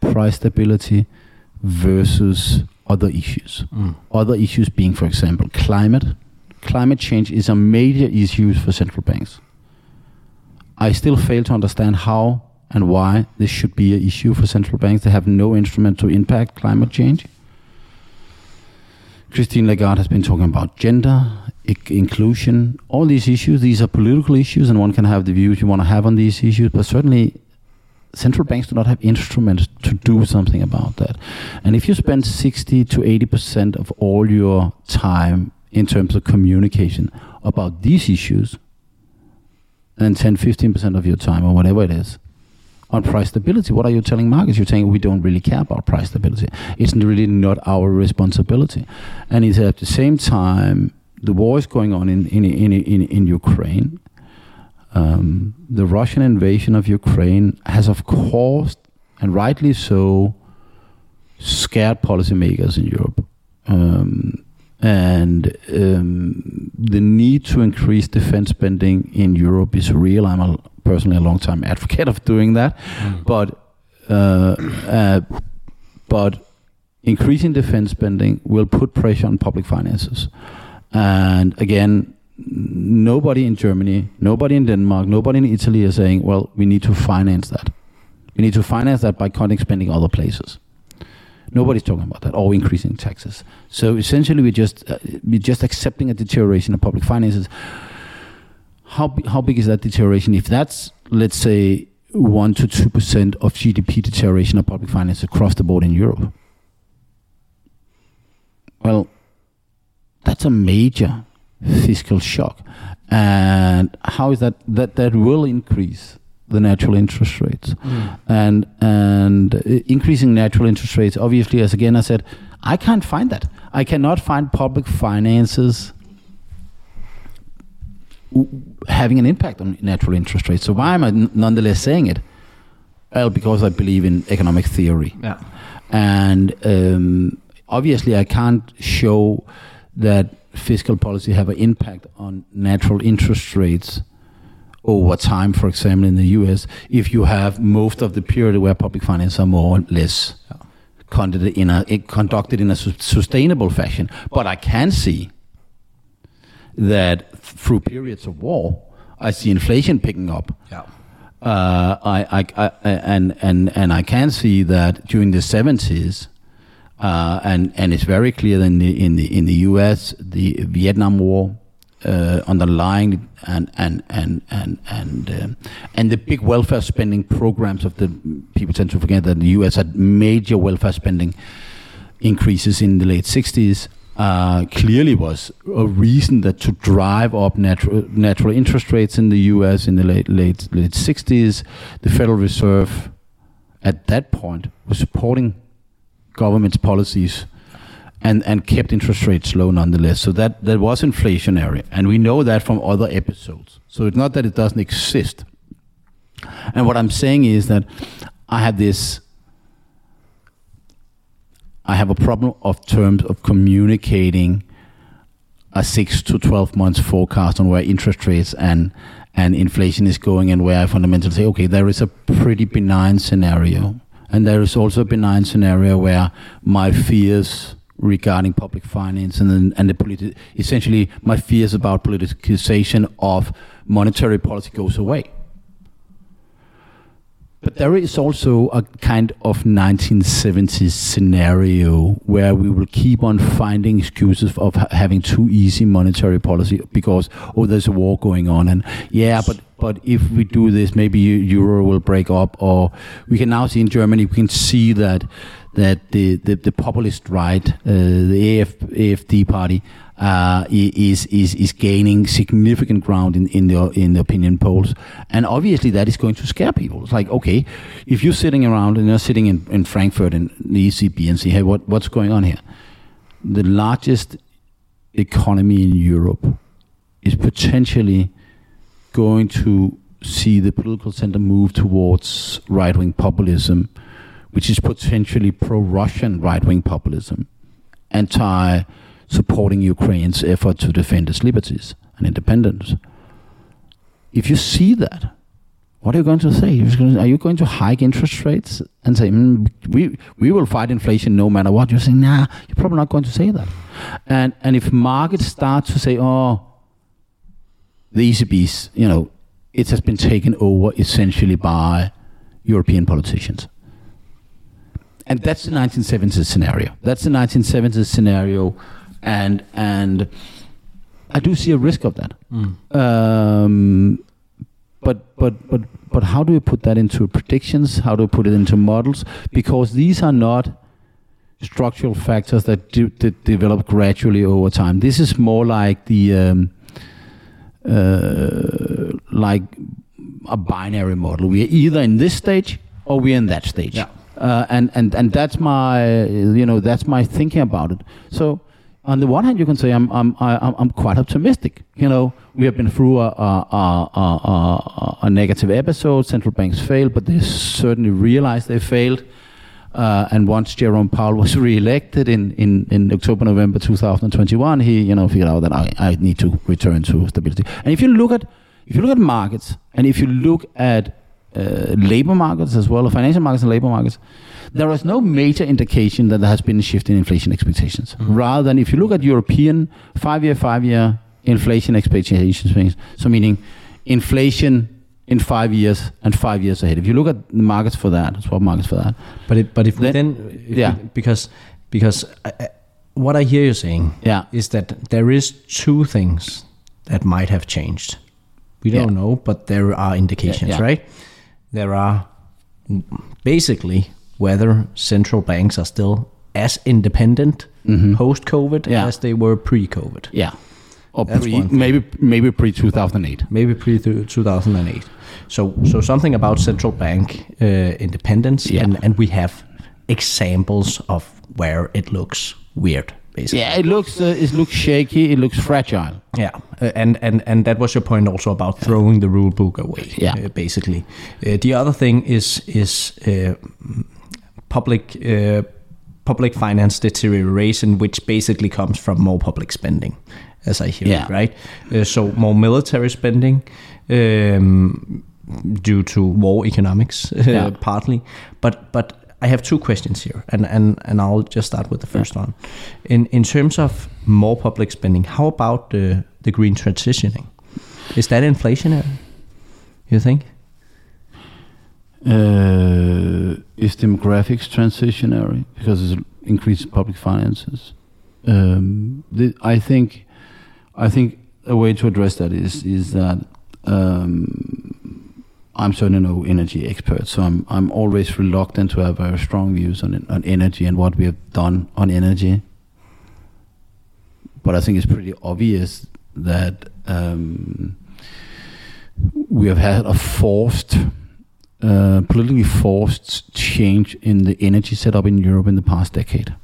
price stability versus other issues. Other issues being, for example, climate. Climate change is a major issue for central banks. I still fail to understand how and why this should be an issue for central banks. They have no instrument to impact climate change. Christine Lagarde has been talking about gender, I- inclusion, all these issues. These are political issues, and one can have the views you want to have on these issues, but certainly central banks do not have instruments to do something about that. And if you spend 60 to 80% of all your time in terms of communication about these issues, and 10 15% of your time, or whatever it is, on price stability, what are you telling markets? You're saying we don't really care about price stability. It's really not our responsibility. And it's at the same time, the war is going on in, in, in, in, in Ukraine. Um, the Russian invasion of Ukraine has, of course, and rightly so, scared policymakers in Europe. Um, and um, the need to increase defense spending in Europe is real. I'm a, personally a long time advocate of doing that, mm. but uh, uh, but increasing defense spending will put pressure on public finances. And again, nobody in Germany, nobody in Denmark, nobody in Italy is saying, well, we need to finance that. We need to finance that by cutting spending other places. Nobody's talking about that, or increasing taxes. So essentially, we're just uh, we're just accepting a deterioration of public finances. How how big is that deterioration? If that's let's say one to two percent of GDP deterioration of public finances across the board in Europe, well, that's a major fiscal shock. And how is that that that will increase the natural interest rates. Mm. and and increasing natural interest rates obviously as again i said i can't find that. I cannot find public finances having an impact on natural interest rates. So why am i nonetheless saying it? Well because i believe in economic theory. Yeah. and um, obviously i can't show that fiscal policy have an impact on natural interest rates over time, for example, in the US, if you have most of the period where public finance are more or less conducted in a, conducted in a sustainable fashion. But I can see that through periods of war, I see inflation picking up. Yeah. Uh, I, I, I, and, and, and I can see that during the 70s, uh, and, and it's very clear in the, in, the, in the US, the Vietnam War, uh, underlying and and and and and uh, and the big welfare spending programs of the people tend to forget that the U.S. had major welfare spending increases in the late 60s. Uh, clearly was a reason that to drive up natural natural interest rates in the U.S. in the late late late 60s, the Federal Reserve at that point was supporting government's policies and and kept interest rates low nonetheless. So that that was inflationary, and we know that from other episodes. So it's not that it doesn't exist. And what I'm saying is that I have this. I have a problem of terms of communicating a six to twelve months forecast on where interest rates and and inflation is going, and where I fundamentally say, okay, there is a pretty benign scenario, and there is also a benign scenario where my fears regarding public finance and and the politi- essentially my fears about politicization of monetary policy goes away. But there is also a kind of 1970s scenario where we will keep on finding excuses of ha- having too easy monetary policy because oh there's a war going on and yeah but but if we do this maybe euro will break up or we can now see in Germany we can see that that the, the, the populist right, uh, the AF, AFD party, uh, is is is gaining significant ground in, in the in the opinion polls, and obviously that is going to scare people. It's like okay, if you're sitting around and you're sitting in, in Frankfurt and the ECB and say, hey what what's going on here, the largest economy in Europe is potentially going to see the political center move towards right wing populism which is potentially pro-Russian right-wing populism, anti-supporting Ukraine's effort to defend its liberties and independence. If you see that, what are you going to say? Are you going to hike interest rates and say, mm, we, we will fight inflation no matter what? You're saying, nah, you're probably not going to say that. And, and if markets start to say, oh, the ECB's, you know, it has been taken over essentially by European politicians and that's the 1970s scenario. That's the 1970s scenario, and and I do see a risk of that. Mm. Um, but but but but how do we put that into predictions? How do we put it into models? Because these are not structural factors that, do, that develop gradually over time. This is more like the um, uh, like a binary model. We are either in this stage or we're in that stage. Yeah. Uh, and and and that's my you know that's my thinking about it. So on the one hand, you can say I'm I'm I'm, I'm quite optimistic. You know, we have been through a a, a, a, negative episode. Central banks failed, but they certainly realized they failed. Uh, and once Jerome Powell was re-elected in, in, in October, November 2021, he you know figured out that I, I need to return to stability. And if you look at if you look at markets, and if you look at uh, labor markets as well, financial markets and labor markets, there is no major indication that there has been a shift in inflation expectations. Mm-hmm. Rather than if you look at European five-year, five-year inflation expectations, so meaning inflation in five years and five years ahead. If you look at the markets for that, swap markets for that. But it, but if then, then if yeah, because because I, what I hear you saying, yeah. is that there is two things that might have changed. We don't know, but there are indications, yeah, yeah. right? There are basically whether central banks are still as independent mm-hmm. post COVID as they were pre COVID. Yeah. Or pre, maybe maybe pre 2008. Maybe pre 2008. So so something about central bank uh, independence, yeah. and and we have examples of where it looks weird. Basically. Yeah, it looks uh, it looks shaky. It looks fragile. Yeah, uh, and and and that was your point also about throwing the rule book away. Yeah, uh, basically. Uh, the other thing is is uh, public public finance deterioration, which basically comes from more public spending as I hear yeah. it, right? Uh, so more military spending um, due to war economics, uh, yeah. partly. But but I have two questions here, and and and I'll just start with the first yeah. one. In in terms of more public spending, how about the the green transitioning? Is that inflationary? You think? Uh, is demographics transitionary because it's increased public finances? Um, the, I think I think a way to address that is is that um, I'm certainly no energy expert, so I'm I'm always reluctant to have very strong views on on energy and what we have done on energy. But I think it's pretty obvious that um, we have had a forced, uh, politically forced change in the energy setup in Europe in the past decade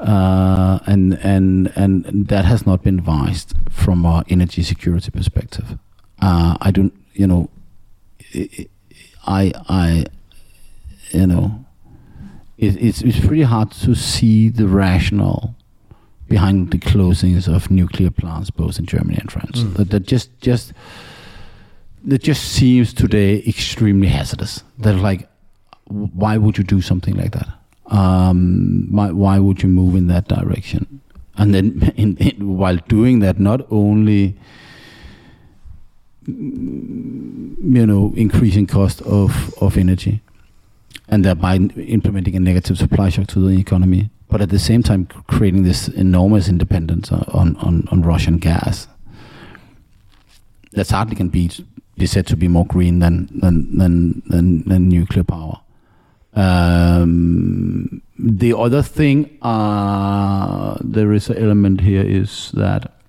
uh, and and and that has not been advised from our energy security perspective. Uh, I don't, you know, I I, you know, it, it's it's pretty hard to see the rationale behind the closings of nuclear plants, both in Germany and France. Mm. That, that just just that just seems today extremely hazardous. That like, why would you do something like that? um, why, why would you move in that direction? And then, in, in, while doing that, not only you know increasing cost of, of energy, and thereby implementing a negative supply shock to the economy, but at the same time creating this enormous independence on, on, on Russian gas. That hardly can be, be said to be more green than than than, than, than nuclear power. Um, the other thing, uh, there is an element here is that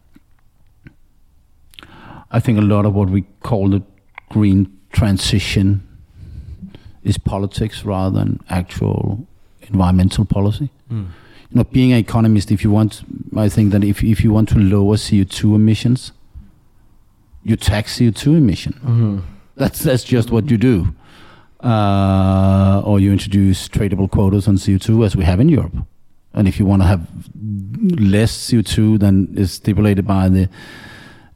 I think a lot of what we call the green transition is politics rather than actual environmental policy. Mm. You know, being an economist, if you want, I think that if if you want to lower CO two emissions, you tax CO two emission. Mm-hmm. That's that's just what you do uh, or you introduce tradable quotas on CO2 as we have in Europe. And if you want to have less CO2 than is stipulated by the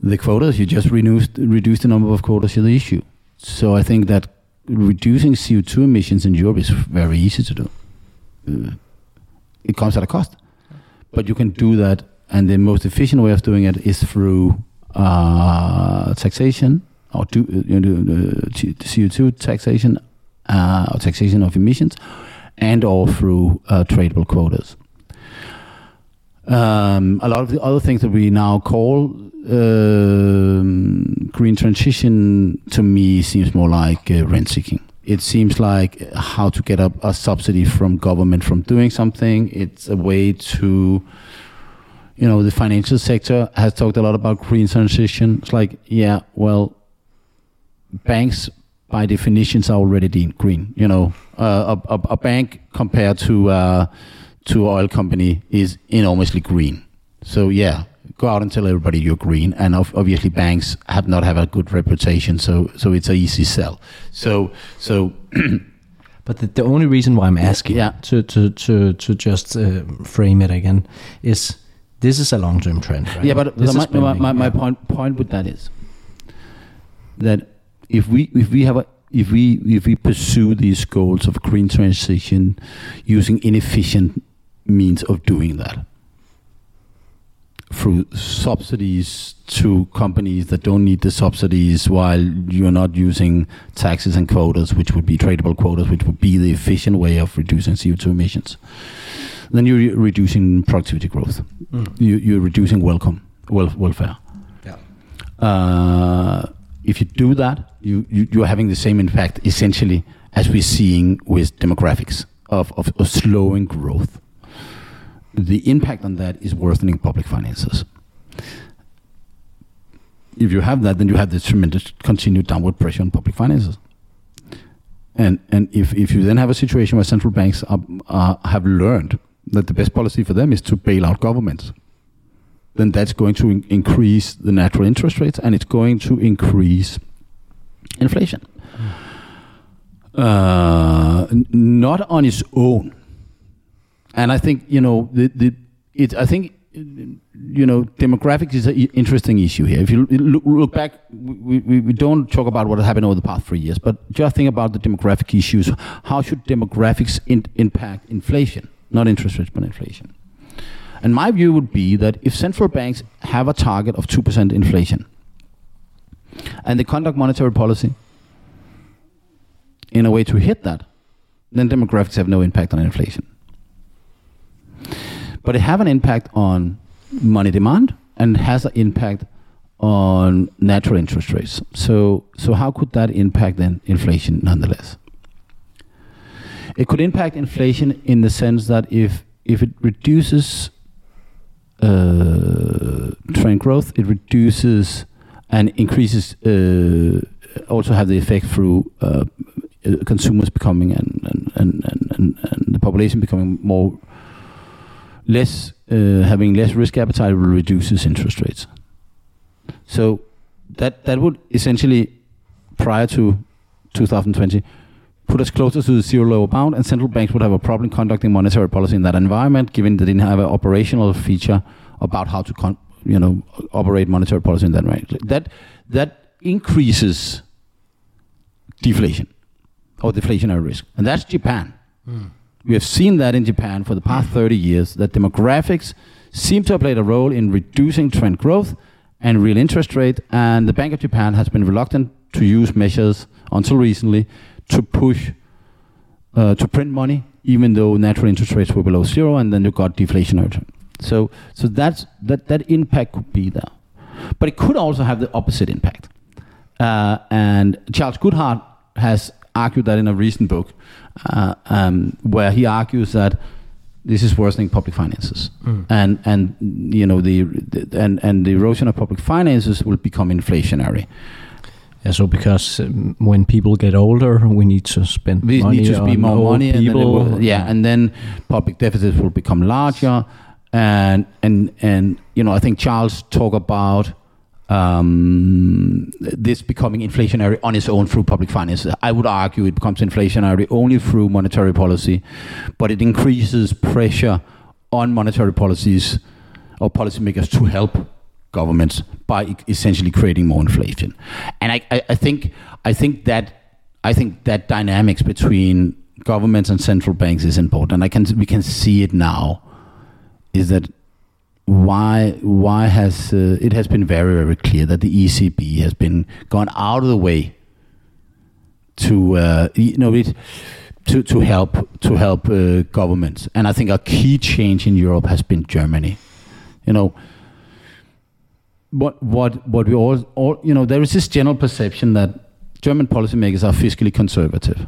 the quotas, you just reduce, reduce the number of quotas you issue. So I think that reducing CO2 emissions in Europe is very easy to do. Uh, it comes at a cost, but you can do that, and the most efficient way of doing it is through uh, taxation or do, you know, CO2 taxation uh, or taxation of emissions, and or through uh, tradable quotas. Um, a lot of the other things that we now call um, green transition to me seems more like uh, rent seeking. It seems like how to get a, a subsidy from government from doing something. It's a way to you know, the financial sector has talked a lot about green transition. It's like, yeah, well, banks by definitions are already green. You know, uh, a, a, a, bank compared to uh, to oil company is enormously green. So yeah, go out and tell everybody you're green. And obviously, banks have not have a good reputation, so so it's a easy sell. So so. But the, the only reason why I'm asking Yeah. to, to, to, to just uh, frame it again is this is a long term trend, right? Yeah, but the, my, my, my, my point point with that is that if we if we have a if we if we pursue these goals of green transition using inefficient means of doing that through subsidies to companies that don't need the subsidies while you're not using taxes and quotas which would be tradable quotas which would be the efficient way of reducing CO2 emissions then you're re- reducing productivity growth Mm. you, you're reducing welcome wel- welfare Yeah. uh, if you do that, you, you, you're having the same impact essentially as we're seeing with demographics of, of, of slowing growth. The impact on that is worsening public finances. If you have that, then you have this tremendous continued downward pressure on public finances. And, and if, if you then have a situation where central banks are, have learned that the best policy for them is to bail out governments, then that's going to in- increase the natural interest rates and it's going to increase inflation. Uh, n- not on its own. And I think you know the the it. I think you know demographics is an interesting issue here. If you look, look back, we, we, we don't talk about what has happened over the past three years, but just think about the demographic issues. How should demographics in, impact inflation? Not interest rates, but inflation. And my view would be that if central banks have a target of 2% inflation and they conduct monetary policy in a way to hit that, then demographics have no impact on inflation. But it have an impact on money demand and has an impact on natural interest rates. So, so how could that impact then inflation nonetheless? It could impact inflation in the sense that if if it reduces uh, trend growth, it reduces and increases. Uh, also have the effect through uh, consumers becoming and, and, and, and and the population becoming more less uh, having less risk appetite will reduces interest rates. So that that would essentially prior to 2020 put us closer to the zero lower bound, and central banks would have a problem conducting monetary policy in that environment, given they didn't have an operational feature about how to, con- you know, operate monetary policy in that way. That that increases deflation or deflationary risk, and that's Japan. We have seen that in Japan for the past 30 years that demographics seem to have played a role in reducing trend growth and real interest rate, and the Bank of Japan has been reluctant to use measures until recently to push uh, to print money, even though natural interest rates were below zero, and then you got deflationary. trend. So, so that's that that impact could be there, but it could also have the opposite impact. Uh, and Charles Goodhart has argued that in a recent book, uh, um, where he argues that this is worsening public finances, and and you know the, the and and the erosion of public finances will become inflationary. Yeah, so because um, when people get older, we need to spend We money need to spend more money, and then will, yeah, and then public deficits will become larger, and and and you know I think Charles talk about um, this becoming inflationary on its own through public finances. I would argue it becomes inflationary only through monetary policy, but it increases pressure on monetary policies or policymakers to help governments by essentially creating more inflation. And I, I, I think I think that I think that dynamics between governments and central banks is important. I can we can see it now. Is that why why has uh, it has been very very clear that the ECB has been gone out of the way to uh, you know it to to help to help uh, governments. And I think a key change in Europe has been Germany. You know what what what we all, all you know there is this general perception that German policymakers are fiscally conservative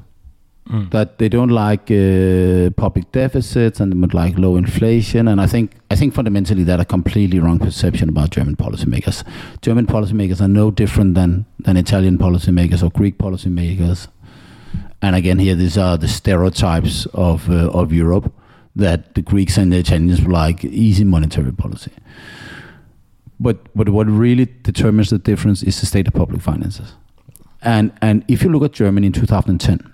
that they don't like uh, public deficits and they would like low inflation. And I think I think fundamentally that a completely wrong perception about German policymakers. German policymakers are no different than than Italian policymakers or Greek policymakers. And again, here these are the stereotypes of uh, of Europe that the Greeks and the Italians like easy monetary policy. But but what really determines the difference is the state of public finances. And and if you look at Germany in 2010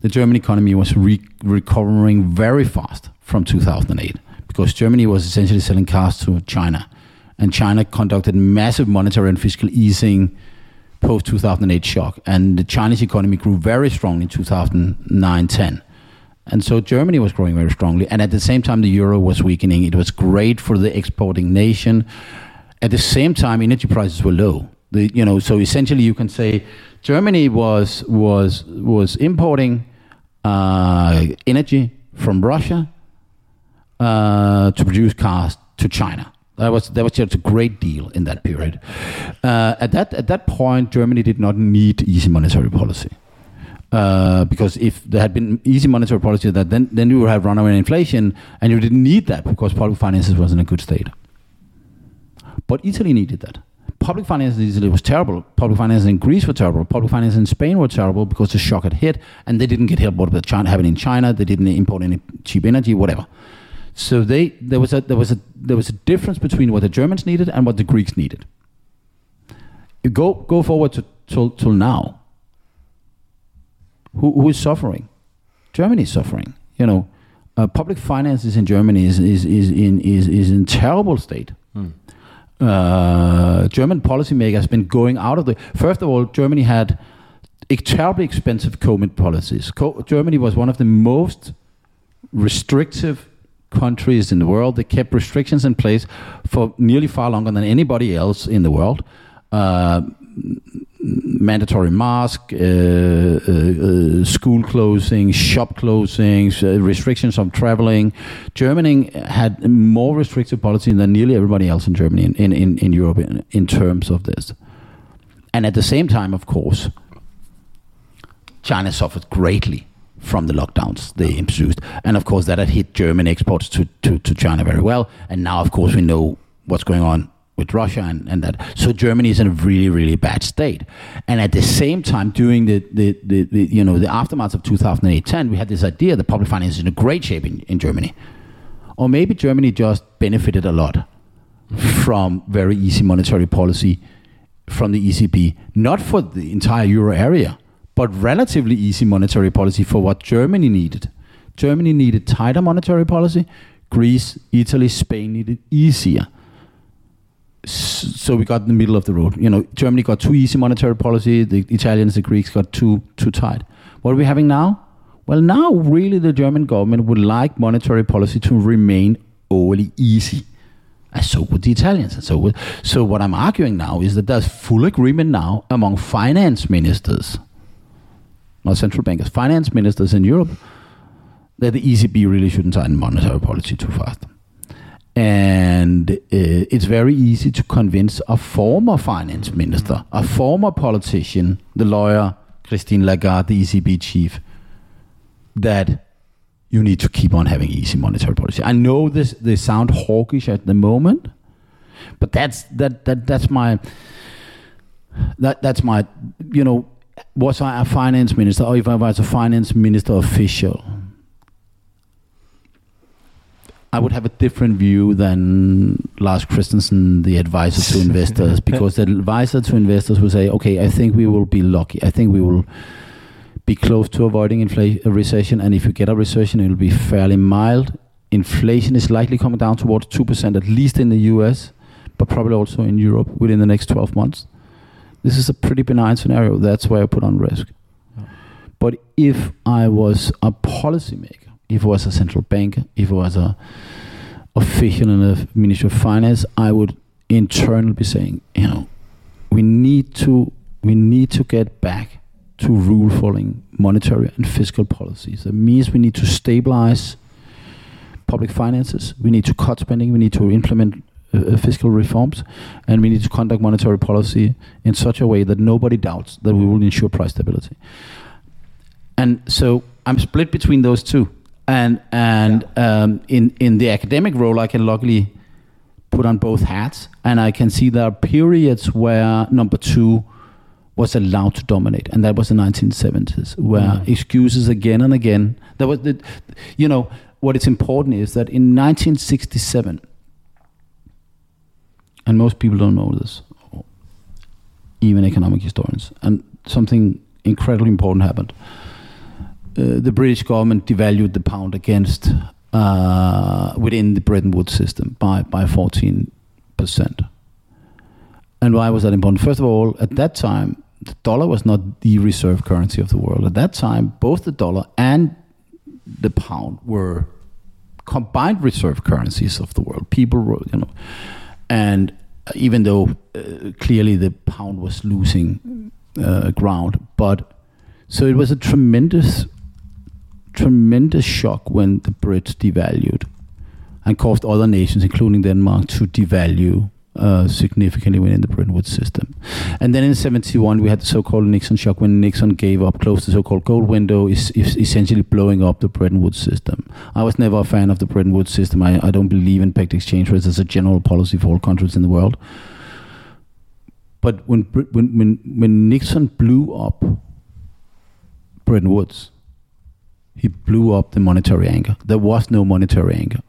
the German economy was re- recovering very fast from 2008 because Germany was essentially selling cars to China, and China conducted massive monetary and fiscal easing post 2008 shock, and the Chinese economy grew very strongly in 2009-10. And so Germany was growing very strongly, and at the same time the euro was weakening. It was great for the exporting nation. At the same time, energy prices were low. The, you know, so essentially you can say Germany was was was importing uh, energy from Russia uh, to produce cars to China. That was that was just a great deal in that period. Uh, at that at that point, Germany did not need easy monetary policy. Uh, because if there had been easy monetary policy, that then then you would have runaway inflation, and you didn't need that because public finances was in a good state. But Italy needed that. Public finances in Italy was terrible. Public finances in Greece were terrible. Public finances in Spain were terrible because the shock had hit, and they didn't get help what was China happening in China. They didn't import any cheap energy, whatever. So they there was a there was a there was a difference between what the Germans needed and what the Greeks needed. You go go forward to till, till now. Who, who is suffering? Germany is suffering. You know, uh, public finances in Germany is is is in is is in terrible state. Mm. Uh, German policymakers been going out of the. First of all, Germany had terribly expensive COVID policies. Co- Germany was one of the most restrictive countries in the world. They kept restrictions in place for nearly far longer than anybody else in the world. Uh, mandatory mask, uh, uh, uh, school closing, shop closings, uh, restrictions on traveling. Germany had more restrictive policy than nearly everybody else in Germany in, in, in, in Europe in, in terms of this. And at the same time, of course, China suffered greatly from the lockdowns they introduced. And of course, that had hit German exports to, to, to China very well. And now, of course, we know what's going on with Russia and, and that. So Germany is in a really, really bad state. And at the same time, during the, the, the, the you know, the aftermath of 2008-10, we had this idea that public finance is in a great shape in, in Germany. Or maybe Germany just benefited a lot from very easy monetary policy from the ECB, not for the entire euro area, but relatively easy monetary policy for what Germany needed. Germany needed tighter monetary policy. Greece, Italy, Spain needed easier. So we got in the middle of the road. You know, Germany got too easy monetary policy. The Italians, the Greeks got too too tight. What are we having now? Well, now really the German government would like monetary policy to remain overly easy. And so would the Italians. And so would, so what I'm arguing now is that there's full agreement now among finance ministers not central bankers, finance ministers in Europe, that the ECB really shouldn't tighten monetary policy too fast. And uh, it's very easy to convince a former finance minister, a former politician, the lawyer Christine Lagarde, the ECB chief, that you need to keep on having easy monetary policy. I know this they sound hawkish at the moment, but that's that that that's my that that's my you know was I a finance minister or if I was a finance minister official, I would have a different view than Lars Christensen, the advisor to investors, because the advisor to investors will say, okay, I think we will be lucky. I think we will be close to avoiding inflation, a recession. And if you get a recession, it will be fairly mild. Inflation is likely coming down towards 2%, at least in the US, but probably also in Europe within the next 12 months this is a pretty benign scenario. That's why I put on risk. But if I was a policymaker, if I was a central bank, if I was a official in the Ministry of Finance, I would internally be saying, you know, we need to we need to get back to rule following monetary and fiscal policies. That means we need to stabilize public finances. We need to cut spending. We need to implement uh, fiscal reforms, and we need to conduct monetary policy in such a way that nobody doubts that we will ensure price stability. And so I'm split between those two. And and yeah. um, in in the academic role, I can luckily put on both hats, and I can see there are periods where number two was allowed to dominate, and that was the 1970s, where mm. excuses again and again. There was the, you know, what is important is that in 1967 and most people don't know this, even economic historians. And something incredibly important happened. Uh, the British government devalued the pound against uh, within the Bretton Woods system by by 14 percent. And why was that important? First of all, at that time, the dollar was not the reserve currency of the world. At that time, both the dollar and the pound were combined reserve currencies of the world. People, were, you know, and even though uh, clearly the pound was losing uh, ground, but so it was a tremendous, tremendous shock when the Brits devalued and caused other nations, including Denmark, to devalue uh, significantly within the Bretton Woods system. And then in 71, we had the so-called Nixon shock when Nixon gave up, closed the so-called gold window, is, is essentially blowing up the Bretton Woods system. I was never a fan of the Bretton Woods system. I, I don't believe in pegged exchange rates as a general policy for all countries in the world. But when, when, when, when Nixon blew up Bretton Woods, he blew up the monetary anchor. There was no monetary anchor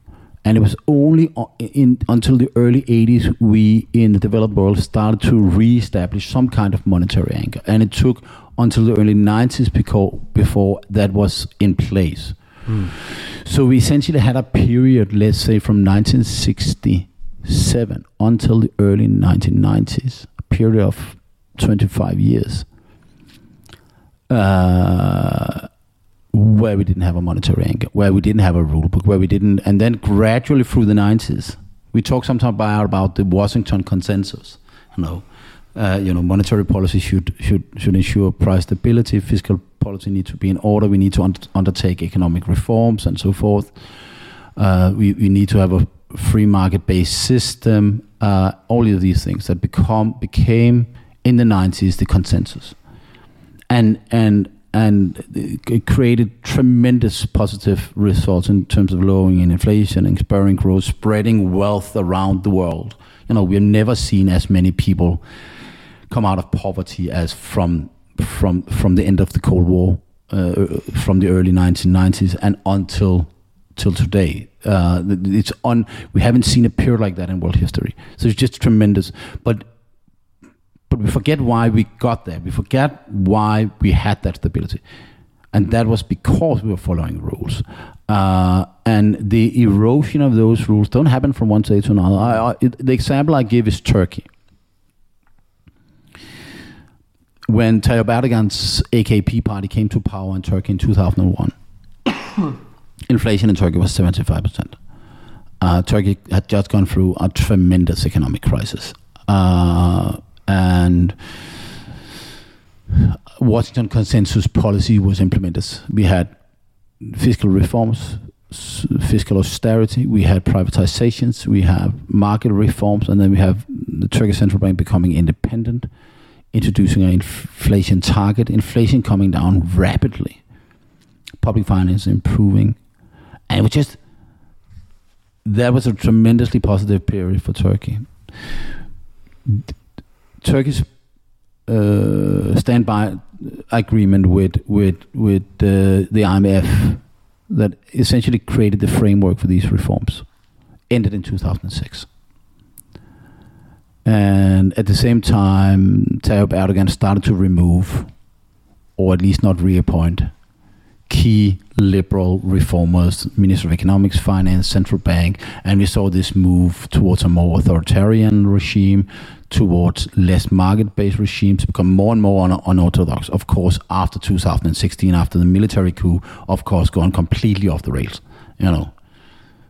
and it was only in, until the early 80s we in the developed world started to re-establish some kind of monetary anchor and it took until the early 90s because, before that was in place mm. so we essentially had a period let's say from 1967 until the early 1990s a period of 25 years uh, where we didn't have a monetary anchor, where we didn't have a rule book, where we didn't, and then gradually through the 90s, we talk sometimes about, about the Washington Consensus. You know, uh, you know, monetary policy should should should ensure price stability. Fiscal policy needs to be in order. We need to un- undertake economic reforms and so forth. Uh, we we need to have a free market based system. Uh, all of these things that become became in the 90s the consensus, and and and it created tremendous positive results in terms of lowering inflation and spurring growth, spreading wealth around the world. You know, we've never seen as many people come out of poverty as from from from the end of the Cold War, uh, from the early 1990s and until till today. Uh, it's on. We haven't seen a period like that in world history. So it's just tremendous. But but we forget why we got there. We forget why we had that stability. And that was because we were following rules. Uh, and the erosion of those rules don't happen from one day to another. I, I, it, the example I give is Turkey. When Tayyip Erdogan's AKP party came to power in Turkey in 2001, inflation in Turkey was 75%. Uh, Turkey had just gone through a tremendous economic crisis. Uh, and Washington consensus policy was implemented. We had fiscal reforms, fiscal austerity, we had privatizations, we have market reforms, and then we have the Turkish central bank becoming independent, introducing an inflation target, inflation coming down rapidly, public finance improving, and it was just that was a tremendously positive period for Turkey. Turkish uh, standby agreement with with with uh, the IMF that essentially created the framework for these reforms ended in 2006. And at the same time, Tayyip Erdogan started to remove, or at least not reappoint, key liberal reformers, Minister of Economics, Finance, Central Bank, and we saw this move towards a more authoritarian regime, towards less market-based regimes, become more and more un- unorthodox. Of course, after 2016, after the military coup, of course, gone completely off the rails. You know,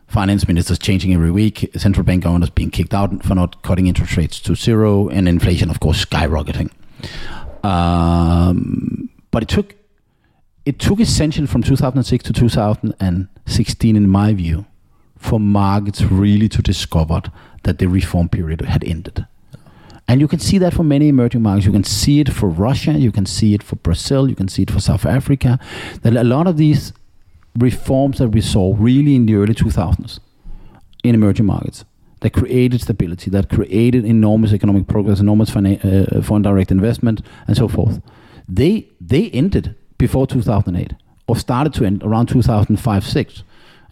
finance ministers changing every week, central bank governors being kicked out for not cutting interest rates to zero, and inflation, of course, skyrocketing. Um, but it took it took essentially from 2006 to 2016, in my view, for markets really to discover that the reform period had ended. And you can see that for many emerging markets. You can see it for Russia, you can see it for Brazil, you can see it for South Africa. That a lot of these reforms that we saw really in the early 2000s in emerging markets that created stability, that created enormous economic progress, enormous uh, foreign direct investment, and so forth. They they ended before 2008 or started to end around 2005 6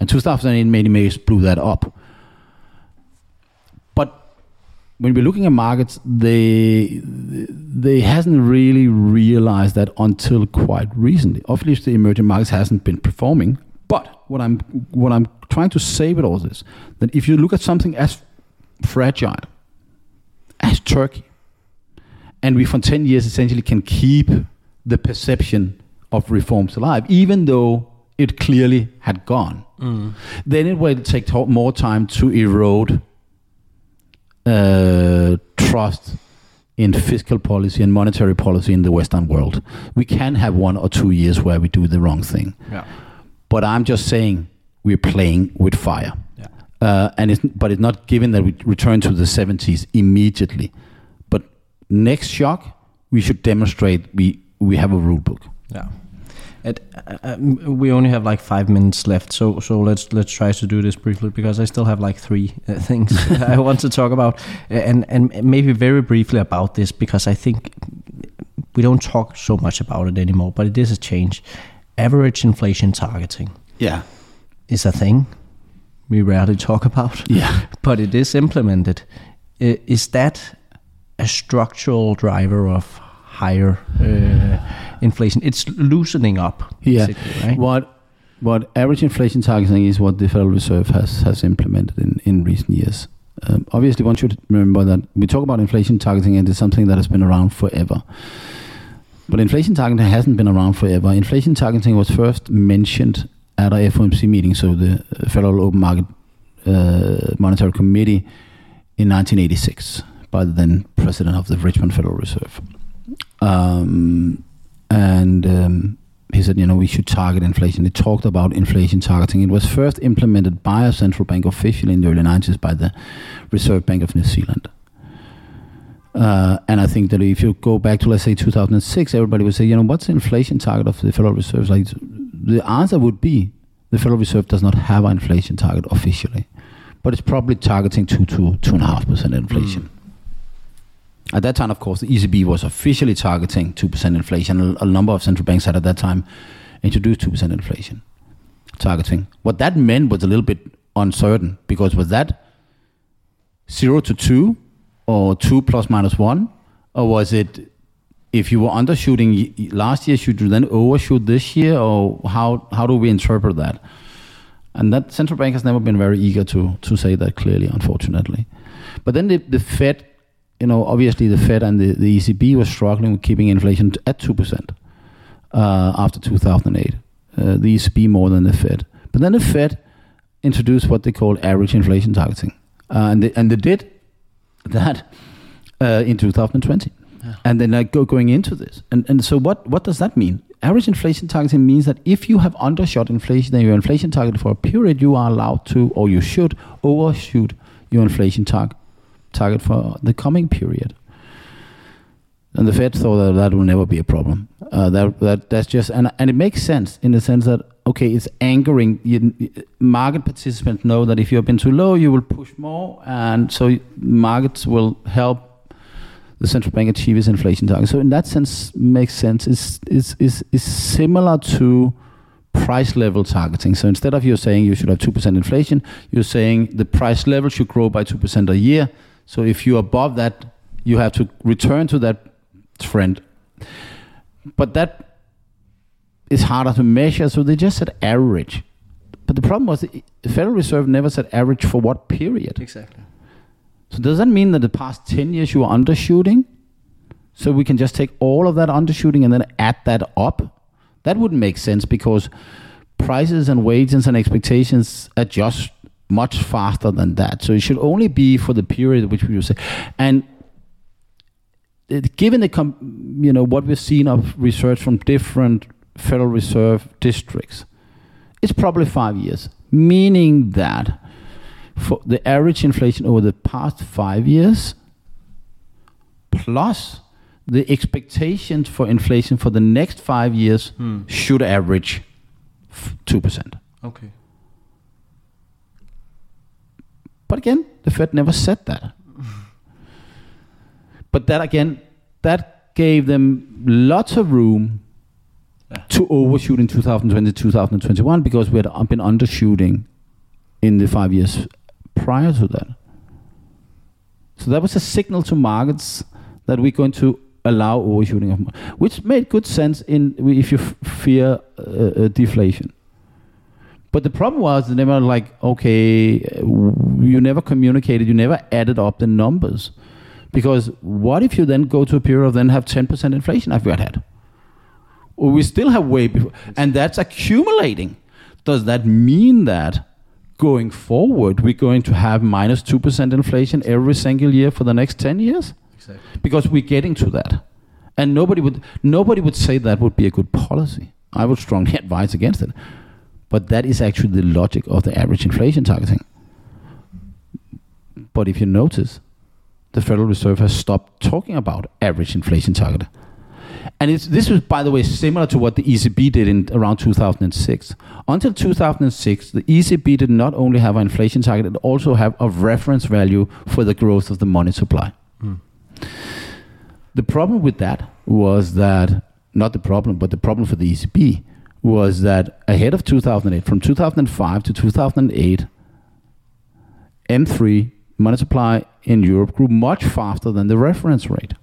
and 2008 many Mays blew that up when we're looking at markets they they hasn't really realized that until quite recently. Obviously, the emerging markets hasn't been performing. But what I'm what I'm trying to say with all this, that if you look at something as fragile as Turkey, and we for ten years essentially can keep the perception of reforms alive, even though it clearly had gone, mm. then it will take to- more time to erode uh, trust in fiscal policy and monetary policy in the Western world. We can have one or two years where we do the wrong thing. Yeah. But I'm just saying we're playing with fire. Yeah. Uh, and it's, but it's not given that we return to the 70s immediately. But next shock, we should demonstrate we, we have a rule book. Yeah. It, uh, um, we only have like five minutes left, so so let's let's try to do this briefly because I still have like three uh, things I want to talk about, and and maybe very briefly about this because I think we don't talk so much about it anymore, but it is a change. Average inflation targeting Yeah. is a thing we rarely talk about, Yeah. but it is implemented. Is that a structural driver of higher uh, inflation? It's loosening up, Yeah. right? What what average inflation targeting is what the Federal Reserve has has implemented in, in recent years. Um, obviously, one should remember that we talk about inflation targeting, and it's something that has been around forever. But inflation targeting hasn't been around forever. Inflation targeting was first mentioned at a FOMC meeting, so the Federal Open Market uh, Monetary Committee in 1986 by the then president of the Richmond Federal Reserve. Um, and um, he said, you know, we should target inflation. They talked about inflation targeting. It was first implemented by a central bank officially in the early 90s by the Reserve Bank of New Zealand. Uh, and I think that if you go back to, let's say, 2006, everybody would say, you know, what's the inflation target of the Federal Reserve? Like, the answer would be the Federal Reserve does not have an inflation target officially, but it's probably targeting 2 to 2.5% inflation. At that time, of course, the ECB was officially targeting 2% inflation. A, number of central banks had at that time introduced 2% inflation targeting. What that meant was a little bit uncertain because was that 0 to 2 or 2 plus minus 1? Or was it if you were undershooting last year, should you then overshoot this year? Or how, how do we interpret that? And that central bank has never been very eager to, to say that clearly, unfortunately. But then the, the Fed, you know, obviously the Fed and the, the ECB was struggling with keeping inflation at 2% uh, after 2008. Uh, the ECB more than the Fed. But then the Fed introduced what they call average inflation targeting. Uh, and, they, and they did that uh, in 2020. And then like go, going into this. And, and so what, what does that mean? Average inflation targeting means that if you have undershot inflation and your inflation target for a period, you are allowed to, or you should, overshoot your inflation target target for the coming period. And the Fed thought that that will never be a problem. Uh, that, that that's just and and it makes sense in the sense that okay, it's anchoring. You, market participants know that if you've been too low, you will push more, and so markets will help the central bank achieve its inflation target. So in that sense, makes sense. It's is is similar to price level targeting. So instead of you saying you should have two percent inflation, you're saying the price level should grow by two percent a year. So if you're above that, you have to return to that trend. But that is harder to measure, so they just said average. But the problem was the Federal Reserve never said average for what period. Exactly. So does that mean that the past 10 years you were undershooting? So we can just take all of that undershooting and then add that up? That wouldn't make sense because prices and wages and expectations adjust much faster than that. So it should only be for the period which we will say. And it- given the com- you know what we've seen of research from different Federal Reserve districts, it's probably five years, meaning that for the average inflation over the past five years plus the expectations for inflation for the next five years hmm. should average 2%. Okay. But again, the Fed never said that. but that again, that gave them lots of room Yeah. to overshoot in 2020, 2021 because we had been undershooting in the five years prior to that. So that was a signal to markets that we're going to allow overshooting of which made good sense in if you f- fear uh, uh, deflation. But the problem was they were like, okay, you never communicated, you never added up the numbers. Because what if you then go to a period of then have 10% inflation like we had we still have way before, and that's accumulating. Does that mean that going forward we're going to have minus 2% inflation every single year for the next 10 years? Exactly. Because we're getting to that. And nobody would, nobody would say that would be a good policy. I would strongly advise against it. But that is actually the logic of the average inflation targeting. But if you notice, the Federal Reserve has stopped talking about average inflation target. And it's, this was, by the way, similar to what the ECB did in around 2006. Until 2006, the ECB did not only have an inflation target, it also have a reference value for the growth of the money supply. Hmm. The problem with that was that, not the problem, but the problem for the ECB was that ahead of 2008, from 2005 to 2008, M3 money supply in Europe grew much faster than the reference rate,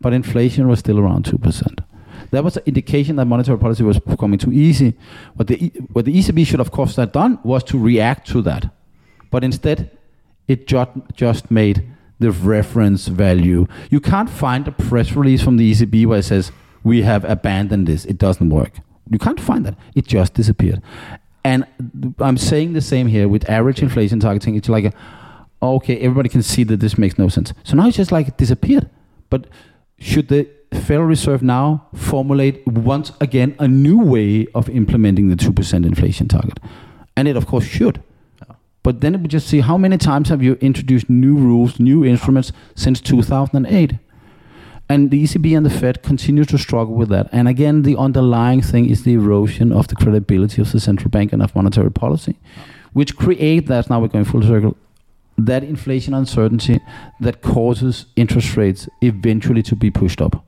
but inflation was still around 2%. That was an indication that monetary policy was becoming too easy. What the, what the ECB should, of course, have done was to react to that. But instead, it just, just made the reference value. You can't find a press release from the ECB where it says, we have abandoned this, it doesn't work. You can't find that. It just disappeared. And I'm saying the same here with average inflation targeting. It's like, a, okay, everybody can see that this makes no sense. So now it's just like it disappeared. But should the Federal Reserve now formulate once again a new way of implementing the 2% inflation target? And it, of course, should. But then we just see how many times have you introduced new rules, new instruments since 2008? And the ECB and the Fed continue to struggle with that. And again, the underlying thing is the erosion of the credibility of the central bank and of monetary policy, which create that, now we're going full circle, that inflation uncertainty that causes interest rates eventually to be pushed up.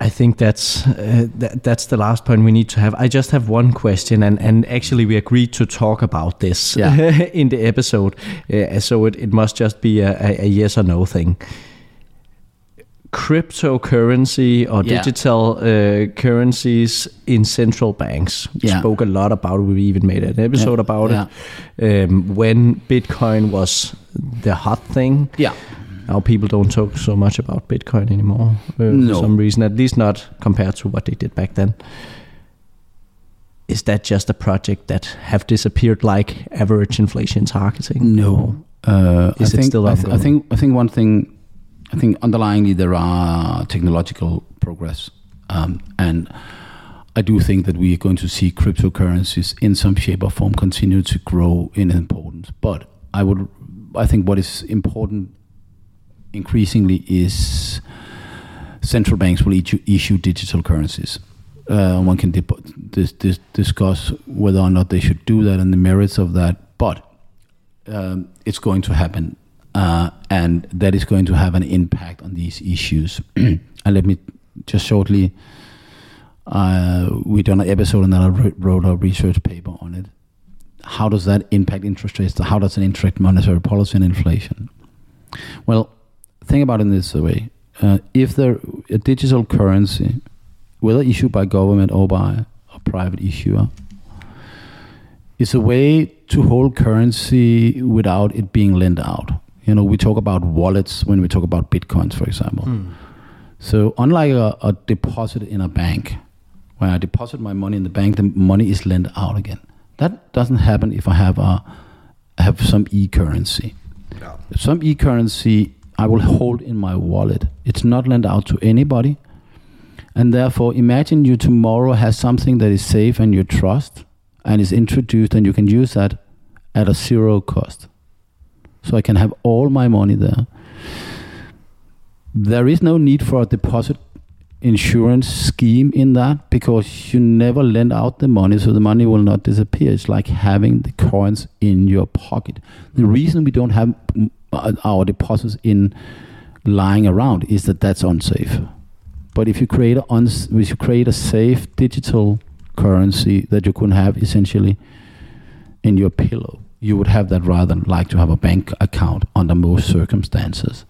I think that's uh, that, that's the last point we need to have. I just have one question, and, and actually we agreed to talk about this Yeah. in the episode, uh, so it, it must just be a, a, a yes or no thing. Cryptocurrency or Yeah. digital uh, currencies in central banks. We Yeah. spoke a lot about it. We even made an episode about it um, when Bitcoin was the hot thing. Yeah. Now people don't talk so much about Bitcoin anymore uh, No. for some reason, at least not compared to what they did back then. Is that just a project that have disappeared like average inflation targeting? No. Uh, Is I it think, still I, th- I think I think one thing I think underlyingly there are technological progress, um, and I do think that we are going to see cryptocurrencies in some shape or form continue to grow in importance. But I would, I think what is important increasingly is central banks will issue, issue digital currencies. Uh, one can dis- dis- discuss whether or not they should do that and the merits of that, but um, it's going to happen, uh, and that is going to have an impact on these issues. and let me just shortly. Uh, we done an episode and then I wrote- wrote a research paper on it. How does that impact interest rates? How does it impact monetary policy and inflation? Well, think about it in this way: uh, if there a digital currency, whether issued by government or by a private issuer, is a way to hold currency without it being lent out. You know, we talk about wallets when we talk about bitcoins, for example. So, unlike a, a deposit in a bank, when I deposit my money in the bank, the money is lent out again. That doesn't happen if I have a have some e-currency. Some e-currency I will hold in my wallet. It's not lent out to anybody. And therefore, imagine you tomorrow has something that is safe and you trust and is introduced, and you can use that at a zero cost. So I can have all my money there. There is no need for a deposit insurance scheme in that because you never lend out the money, so the money will not disappear. It's like having the coins in your pocket. The reason we don't have Uh, our deposits in lying around is that that's unsafe. But if you create a uns- if you create a safe digital currency that you can have essentially in your pillow, you would have that rather than like to have a bank account under most circumstances.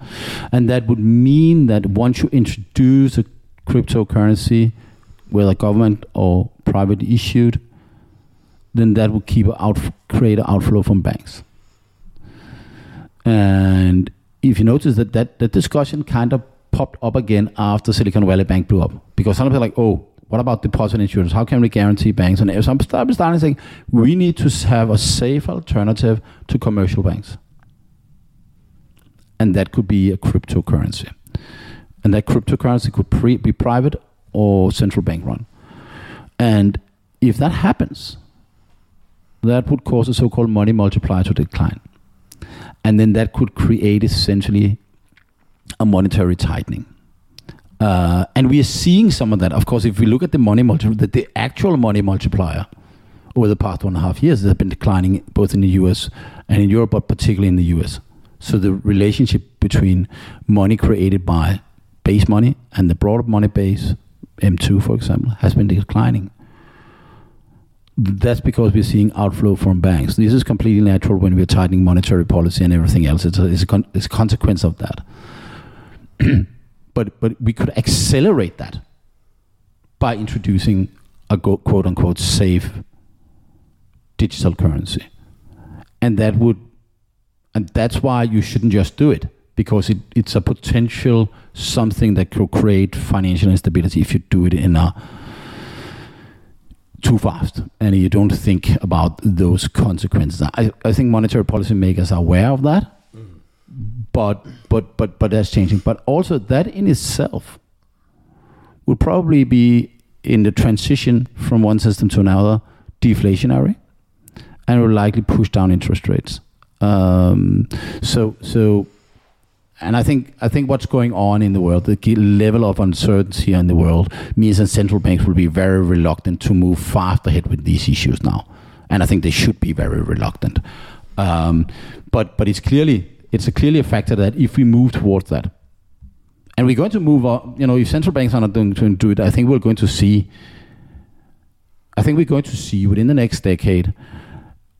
And that would mean that once you introduce a cryptocurrency, whether government or private issued, then that would keep out, create an outflow from banks. And if you notice that, that that discussion kind of popped up again after Silicon Valley Bank blew up, because some people are like, oh, what about deposit insurance? How can we guarantee banks? And some started starting saying we need to have a safe alternative to commercial banks, and that could be a cryptocurrency, and that cryptocurrency could pre- be private or central bank run, and if that happens, that would cause a so-called money multiplier to decline, and then that could create essentially a monetary tightening. Uh, and we are seeing some of that. Of course, if we look at the money multiplier, the, the actual money multiplier over the past one and a half years has been declining both in the US and in Europe, but particularly in the US. So the relationship between money created by base money and the broader money base, M2 for example, has been declining. That's because we're seeing outflow from banks. This is completely natural when we're tightening monetary policy and everything else. It's a, it's a, con- it's a consequence of that. but but we could accelerate that by introducing a quote unquote safe digital currency, and that would and that's why you shouldn't just do it because it, it's a potential something that could create financial instability if you do it in a too fast and you don't think about those consequences. I, I think monetary policy makers are aware of that but but but but that's changing. But also that in itself will probably be in the transition from one system to another deflationary, and will likely push down interest rates. Um, so so. And I think I think what's going on in the world, the level of uncertainty in the world, means that central banks will be very reluctant to move fast ahead with these issues now, and I think they should be very reluctant. Um, but but it's clearly it's a clearly a factor that if we move towards that, and we're going to move on, you know, if central banks are not going to do it, I think we're going to see. I think we're going to see within the next decade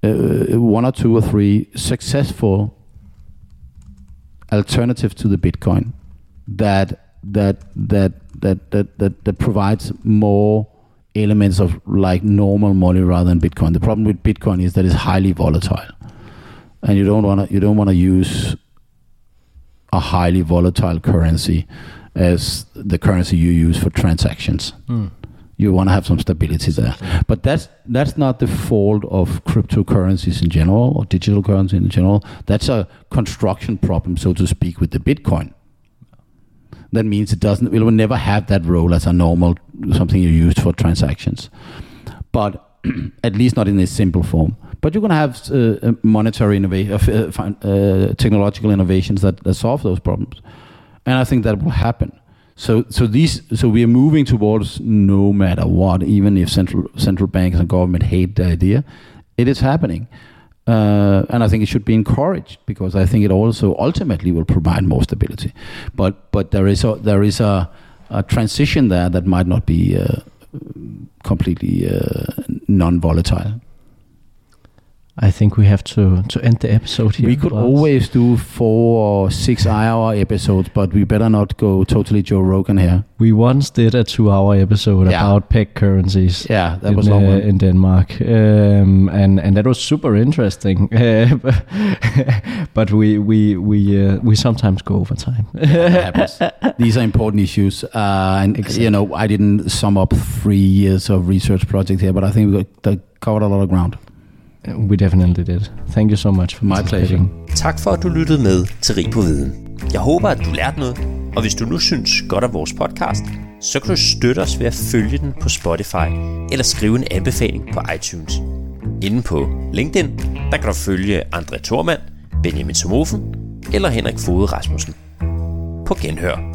uh, one or two or three successful alternatives to the Bitcoin that that that that that that, that provides more elements of like normal money rather than Bitcoin. The problem with Bitcoin is that it's highly volatile and you don't want to you don't want to use a highly volatile currency as the currency you use for transactions. Mm. You want to have some stability there, but that's that's not the fault of cryptocurrencies in general or digital currency in general. That's a construction problem, so to speak, with the Bitcoin. That means it doesn't. It will never have that role as a normal something you use for transactions, but at least not in a simple form. But you're going to have uh, monetary innovation, uh, uh, uh, technological innovations that, that solve those problems, and I think that will happen. So, so these, so we are moving towards no matter what, even if central central banks and government hate the idea, it is happening, uh, and I think it should be encouraged because I think it also ultimately will provide more stability. But but there is a there is a, a transition there that might not be uh, completely uh, non-volatile. I think we have to to end the episode here. We could always do four or six hour episodes, but we better not go totally Joe Rogan here. We once did a two hour episode yeah. about peg currencies. Yeah, that in, was long uh, in Denmark, um, and and that was super interesting. but we we we uh, we sometimes go over time. These are important issues, uh, and exactly. you know I didn't sum up three years of research project here, but I think we got, covered a lot of ground. We definitely did. Thank you so much for My pleasure. Tak for, at du lyttede med til Rig på Viden. Jeg håber, at du lærte noget, og hvis du nu synes godt af vores podcast, så kan du støtte os ved at følge den på Spotify eller skrive en anbefaling på iTunes. Inden på LinkedIn, der kan du følge André Thormand, Benjamin Somofen eller Henrik Fode Rasmussen. På genhør.